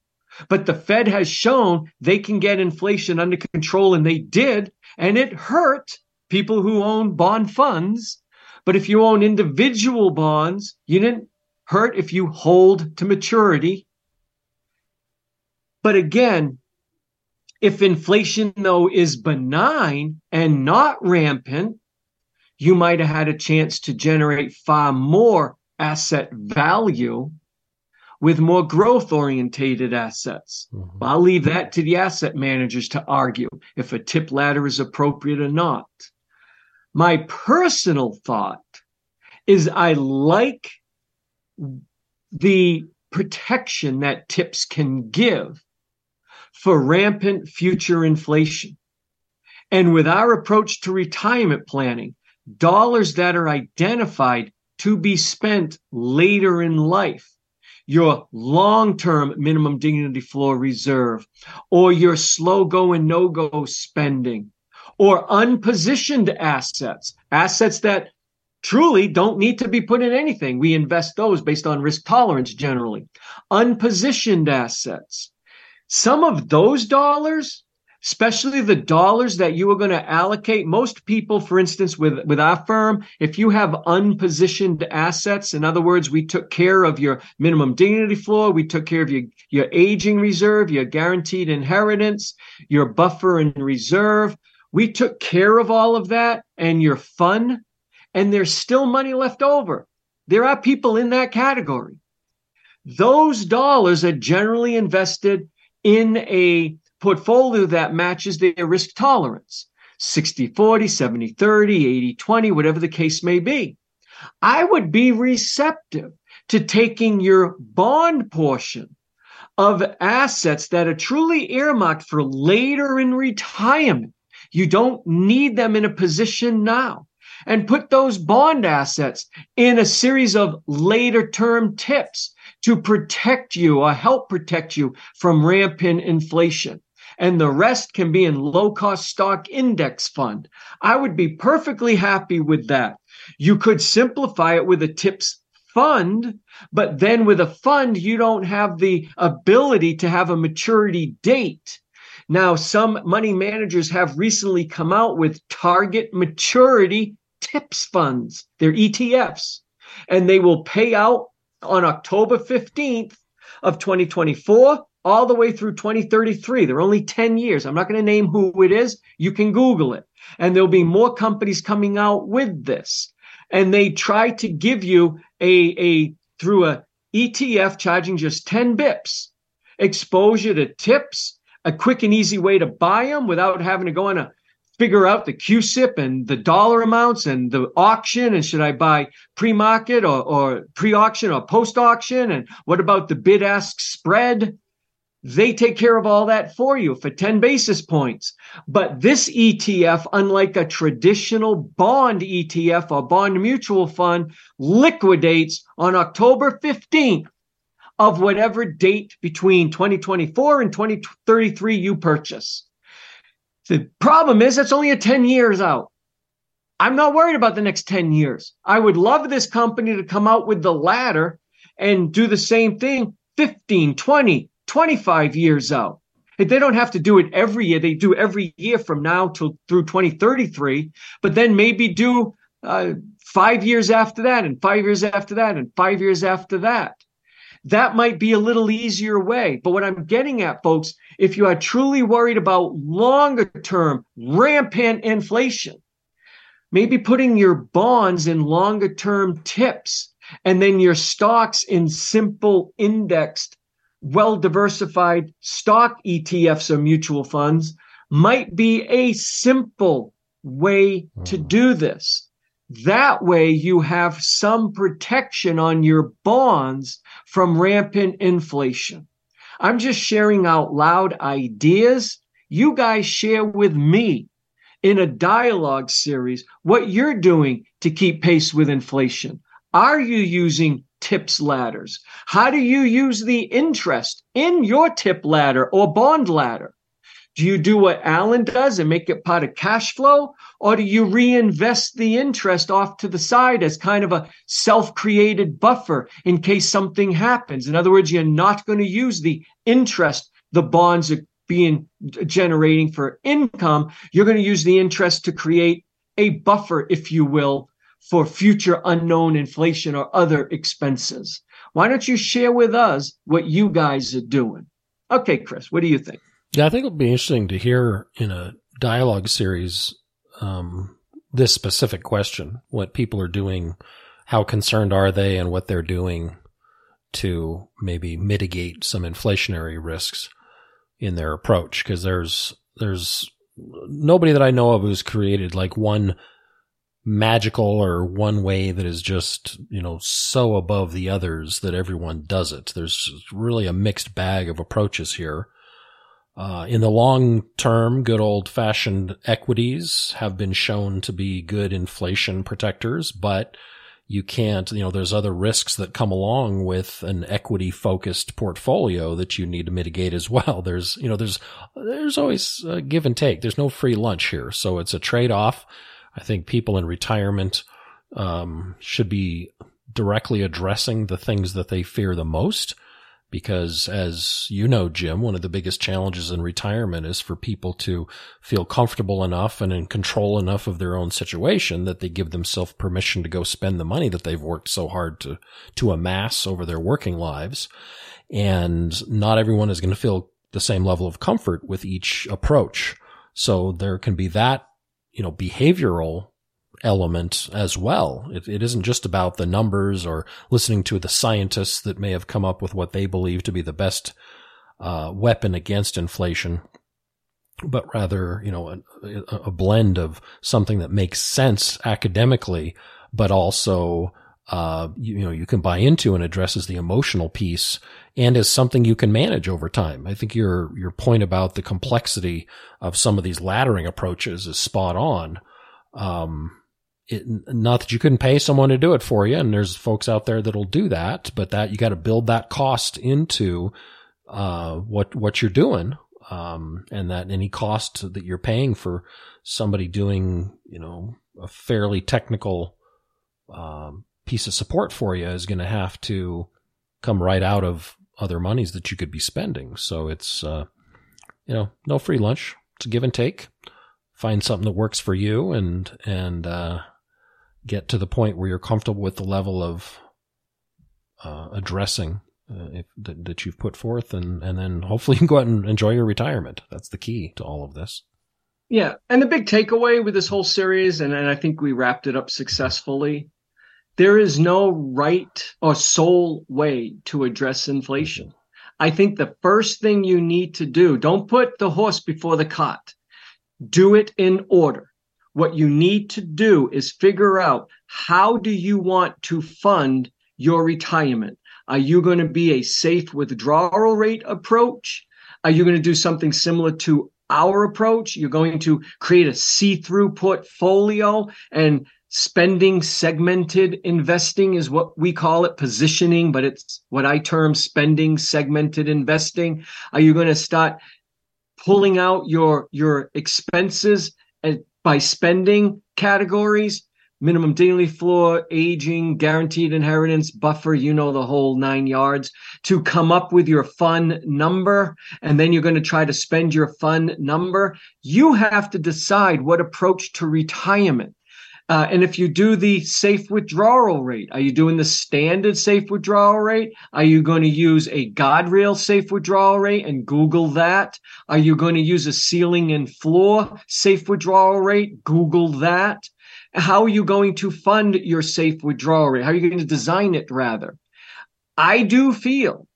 But the Fed has shown they can get inflation under control, and they did, and it hurt people who own bond funds. But if you own individual bonds, you didn't hurt if you hold to maturity. But again, if inflation, though, is benign and not rampant, you might have had a chance to generate far more asset value with more growth orientated assets. Mm-hmm. I'll leave that to the asset managers to argue if a tip ladder is appropriate or not. My personal thought is I like the protection that tips can give for rampant future inflation. And with our approach to retirement planning, dollars that are identified to be spent later in life, your long term minimum dignity floor reserve, or your slow go and no go spending, or unpositioned assets, assets that truly don't need to be put in anything. We invest those based on risk tolerance generally. Unpositioned assets. Some of those dollars, especially the dollars that you are going to allocate, most people, for instance, with, with our firm, if you have unpositioned assets, in other words, we took care of your minimum dignity floor, we took care of your, your aging reserve, your guaranteed inheritance, your buffer and reserve. We took care of all of that and your fun and there's still money left over. There are people in that category. Those dollars are generally invested in a portfolio that matches their risk tolerance 60 40, 70 30, 80 20, whatever the case may be. I would be receptive to taking your bond portion of assets that are truly earmarked for later in retirement. You don't need them in a position now and put those bond assets in a series of later term tips to protect you or help protect you from rampant inflation. And the rest can be in low cost stock index fund. I would be perfectly happy with that. You could simplify it with a tips fund, but then with a fund, you don't have the ability to have a maturity date. Now, some money managers have recently come out with target maturity TIPS funds. They're ETFs. And they will pay out on October 15th of 2024 all the way through 2033. They're only 10 years. I'm not going to name who it is. You can Google it. And there'll be more companies coming out with this. And they try to give you a, a through a ETF charging just 10 bips exposure to tips, a quick and easy way to buy them without having to go on a figure out the CUSIP and the dollar amounts and the auction and should I buy pre-market or, or pre-auction or post-auction and what about the bid-ask spread? They take care of all that for you for 10 basis points. But this ETF, unlike a traditional bond ETF or bond mutual fund, liquidates on October 15th of whatever date between 2024 and 2033 you purchase. The problem is that's only a 10 years out. I'm not worried about the next 10 years. I would love this company to come out with the ladder and do the same thing 15, 20, 25 years out. If they don't have to do it every year, they do every year from now till through 2033, but then maybe do uh, five years after that, and five years after that, and five years after that. That might be a little easier way. But what I'm getting at, folks, if you are truly worried about longer term rampant inflation, maybe putting your bonds in longer term tips and then your stocks in simple indexed, well diversified stock ETFs or mutual funds might be a simple way to hmm. do this. That way you have some protection on your bonds from rampant inflation. I'm just sharing out loud ideas you guys share with me in a dialogue series what you're doing to keep pace with inflation. Are you using tips ladders? How do you use the interest in your tip ladder or bond ladder? Do you do what Alan does and make it part of cash flow? Or do you reinvest the interest off to the side as kind of a self created buffer in case something happens? In other words, you're not going to use the interest the bonds are being generating for income. You're going to use the interest to create a buffer, if you will, for future unknown inflation or other expenses. Why don't you share with us what you guys are doing? Okay, Chris, what do you think? Yeah, I think it'll be interesting to hear in a dialogue series um, this specific question: what people are doing, how concerned are they, and what they're doing to maybe mitigate some inflationary risks in their approach. Because there's there's nobody that I know of who's created like one magical or one way that is just, you know, so above the others that everyone does it. There's really a mixed bag of approaches here. Uh, in the long term, good old fashioned equities have been shown to be good inflation protectors, but you can't, you know, there's other risks that come along with an equity focused portfolio that you need to mitigate as well. There's, you know, there's, there's always a give and take. There's no free lunch here. So it's a trade off. I think people in retirement, um, should be directly addressing the things that they fear the most because as you know, Jim, one of the biggest challenges in retirement is for people to feel comfortable enough and in control enough of their own situation that they give themselves permission to go spend the money that they've worked so hard to, to amass over their working lives. And not everyone is going to feel the same level of comfort with each approach. So there can be that, you know, behavioral element as well. It, it isn't just about the numbers or listening to the scientists that may have come up with what they believe to be the best uh, weapon against inflation, but rather, you know, a, a, blend of something that makes sense academically, but also, uh, you, you know, you can buy into and addresses the emotional piece and is something you can manage over time. I think your, your point about the complexity of some of these laddering approaches is spot on. Um, it, not that you couldn't pay someone to do it for you, and there's folks out there that'll do that, but that you got to build that cost into uh, what what you're doing, um, and that any cost that you're paying for somebody doing, you know, a fairly technical um, piece of support for you is going to have to come right out of other monies that you could be spending. So it's, uh, you know, no free lunch. It's a give and take. Find something that works for you, and and uh, get to the point where you're comfortable with the level of uh, addressing uh, if, that, that, you've put forth, and and then hopefully you can go out and enjoy your retirement. That's the key to all of this. Yeah, and the big takeaway with this whole series, and, and I think we wrapped it up successfully. There is no right or sole way to address inflation. I think the first thing you need to do, don't put the horse before the cart. Do it in order. What you need to do is figure out how do you want to fund your retirement? Are you going to be a safe withdrawal rate approach? Are you going to do something similar to our approach? You're going to create a see-through portfolio and spending segmented investing is what we call it positioning, but it's what I term spending segmented investing. Are you going to start pulling out your, your expenses and by spending categories minimum dignity floor, aging, guaranteed inheritance, buffer, you know, the whole nine yards to come up with your fun number. And then you're going to try to spend your fun number. You have to decide what approach to retirement uh, and if you do the safe withdrawal rate, are you doing the standard safe withdrawal rate? Are you going to use a guardrail safe withdrawal rate and Google that? Are you going to use a ceiling and floor safe withdrawal rate? Google that. How are you going to fund your safe withdrawal rate? How are you going to design it rather? I do feel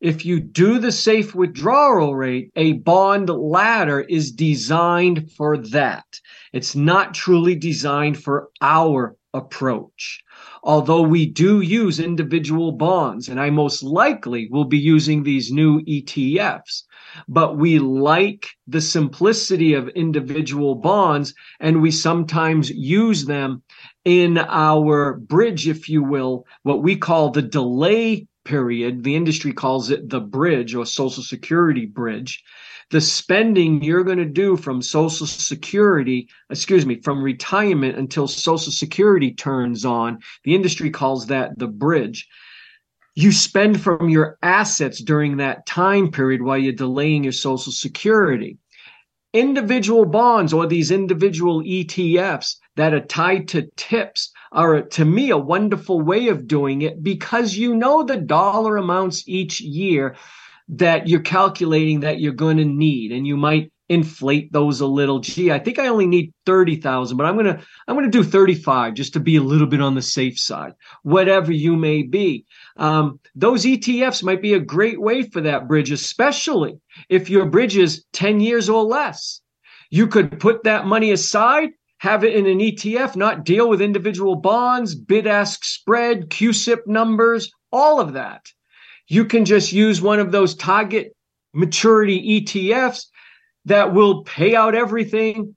if you do the safe withdrawal rate, a bond ladder is designed for that. It's not truly designed for our approach. Although we do use individual bonds, and I most likely will be using these new ETFs, but we like the simplicity of individual bonds, and we sometimes use them in our bridge, if you will, what we call the delay period. The industry calls it the bridge or Social Security bridge the spending you're going to do from social security, excuse me, from retirement until social security turns on, the industry calls that the bridge. You spend from your assets during that time period while you're delaying your social security. Individual bonds or these individual ETFs that are tied to TIPS are to me a wonderful way of doing it because you know the dollar amounts each year that you're calculating that you're going to need and you might inflate those a little. Gee i think i only need 30,000 but i'm going to i'm going to do 35 just to be a little bit on the safe side whatever you may be. Um, those ETFs might be a great way for that bridge especially if your bridge is 10 years or less. You could put that money aside have it in an ETF not deal with individual bonds bid ask spread CUSIP numbers all of that you can just use one of those target maturity ETFs that will pay out everything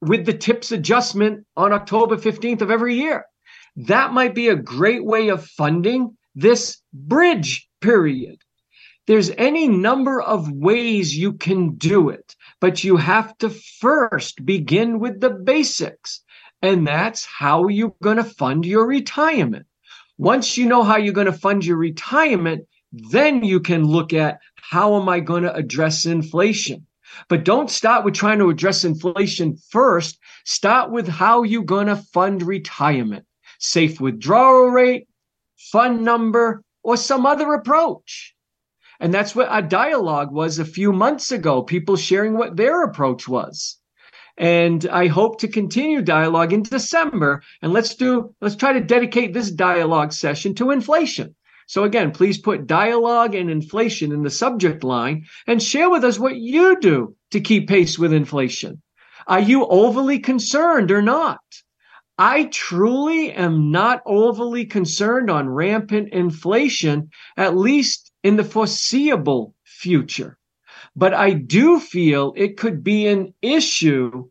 with the TIPS adjustment on October 15th of every year. That might be a great way of funding this bridge period. There's any number of ways you can do it, but you have to first begin with the basics. And that's how you're going to fund your retirement. Once you know how you're going to fund your retirement, then you can look at how am I going to address inflation? But don't start with trying to address inflation first. Start with how you're going to fund retirement. Safe withdrawal rate, fun number, or some other approach. And that's what our dialogue was a few months ago, people sharing what their approach was. And I hope to continue dialogue in December. And let's do, let's try to dedicate this dialogue session to inflation. So again, please put dialogue and inflation in the subject line and share with us what you do to keep pace with inflation. Are you overly concerned or not? I truly am not overly concerned on rampant inflation, at least in the foreseeable future. But I do feel it could be an issue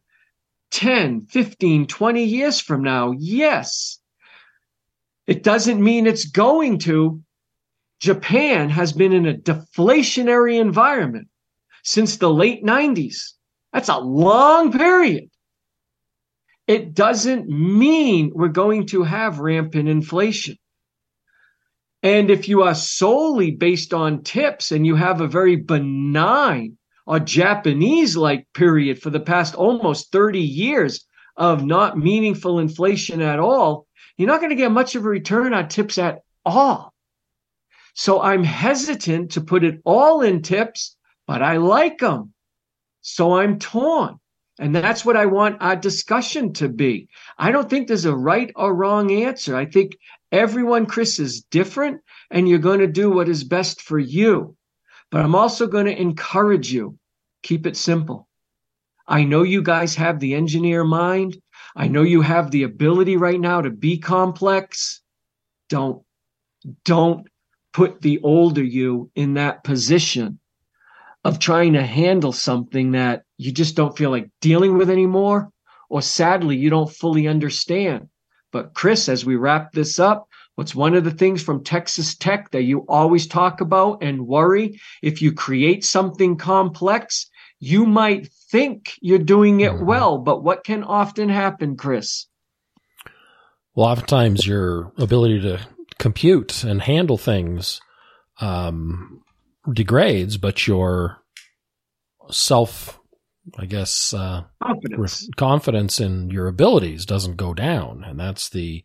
10, 15, 20 years from now. Yes. It doesn't mean it's going to, Japan has been in a deflationary environment since the late 90s. That's a long period. It doesn't mean we're going to have rampant inflation. And if you are solely based on TIPS and you have a very benign or Japanese like period for the past almost 30 years of not meaningful inflation at all, you're not going to get much of a return on TIPS at all. So I'm hesitant to put it all in TIPS, but I like them. So I'm torn. And that's what I want our discussion to be. I don't think there's a right or wrong answer. I think everyone, Chris, is different and you're going to do what is best for you. But I'm also going to encourage you. Keep it simple. I know you guys have the engineer mind. I know you have the ability right now to be complex. Don't, don't put the older you in that position of trying to handle something that you just don't feel like dealing with anymore, or sadly, you don't fully understand. But, Chris, as we wrap this up, what's one of the things from Texas Tech that you always talk about and worry? If you create something complex, you might think you're doing it mm-hmm. well, but what can often happen, Chris? Well, oftentimes your ability to compute and handle things um, degrades, but your self, I guess, uh, confidence. Re- confidence in your abilities doesn't go down. And that's the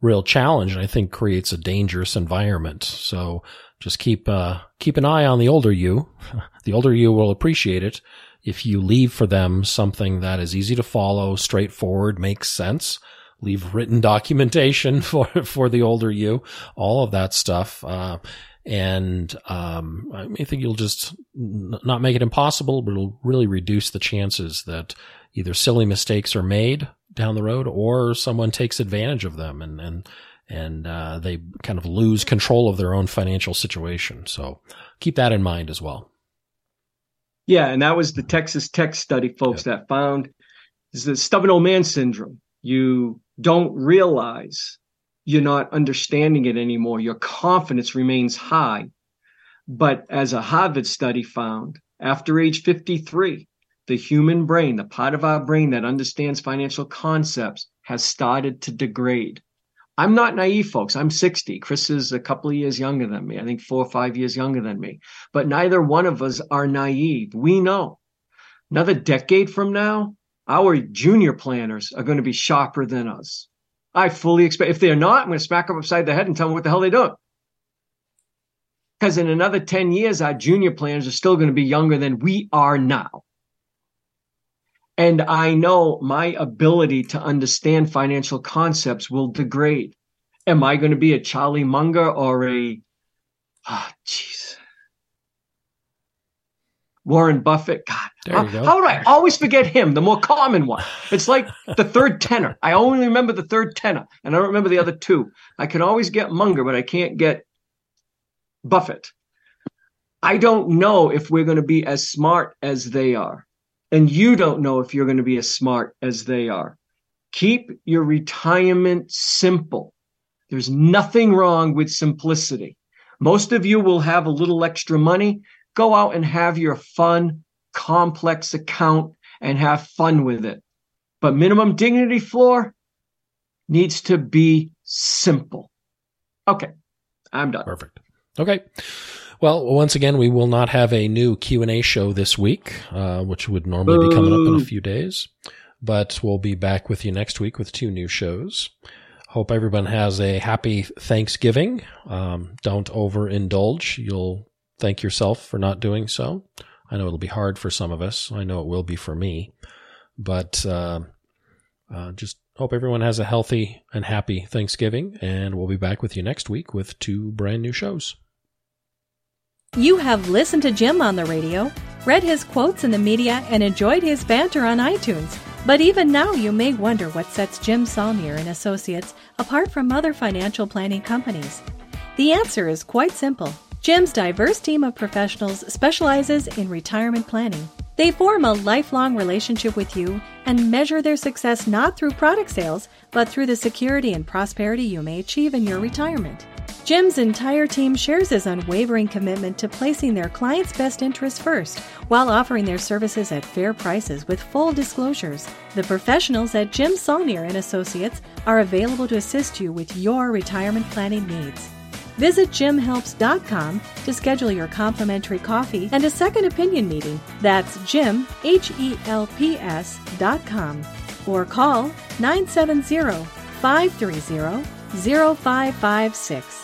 real challenge. And I think creates a dangerous environment. So just keep, uh, keep an eye on the older you. the older you will appreciate it if you leave for them something that is easy to follow, straightforward, makes sense leave written documentation for for the older you, all of that stuff. Uh, and um, I think you'll just not make it impossible, but it'll really reduce the chances that either silly mistakes are made down the road, or someone takes advantage of them and and and uh, they kind of lose control of their own financial situation. So keep that in mind as well. Yeah, and that was the Texas Tech study, folks, that found is the stubborn old man syndrome. You don't realize you're not understanding it anymore. Your confidence remains high. But as a Harvard study found, after age 53, the human brain, the part of our brain that understands financial concepts, has started to degrade. I'm not naive, folks. I'm 60. Chris is a couple of years younger than me. I think four or five years younger than me. But neither one of us are naive. We know another decade from now, our junior planners are going to be sharper than us. I fully expect, if they're not, I'm going to smack them upside the head and tell them what the hell they're doing. Because in another 10 years, our junior planners are still going to be younger than we are now. And I know my ability to understand financial concepts will degrade. Am I going to be a Charlie Munger or a, ah, oh, jeez, Warren Buffett? God, how, how would I always forget him, the more common one? It's like the third tenor. I only remember the third tenor, and I don't remember the other two. I can always get Munger, but I can't get Buffett. I don't know if we're going to be as smart as they are and you don't know if you're going to be as smart as they are. Keep your retirement simple. There's nothing wrong with simplicity. Most of you will have a little extra money. Go out and have your fun, complex account and have fun with it. But minimum dignity floor needs to be simple. Okay, I'm done. Perfect. Okay. Well, once again, we will not have a new Q and A show this week, uh, which would normally be coming up in a few days. But we'll be back with you next week with two new shows. Hope everyone has a happy Thanksgiving. Um, don't overindulge. You'll thank yourself for not doing so. I know it'll be hard for some of us. I know it will be for me. But uh, uh, just hope everyone has a healthy and happy Thanksgiving. And we'll be back with you next week with two brand new shows. You have listened to Jim on the radio, read his quotes in the media, and enjoyed his banter on iTunes. But even now, you may wonder what sets Jim Saulnier and Associates apart from other financial planning companies. The answer is quite simple. Jim's diverse team of professionals specializes in retirement planning. They form a lifelong relationship with you and measure their success not through product sales, but through the security and prosperity you may achieve in your retirement. Jim's entire team shares his unwavering commitment to placing their clients' best interests first while offering their services at fair prices with full disclosures. The professionals at Jim Saulnier and Associates are available to assist you with your retirement planning needs. Visit jimhelps.com to schedule your complimentary coffee and a second opinion meeting. That's jim, H-E-L-P-S dot com. Or call 970 530 0556.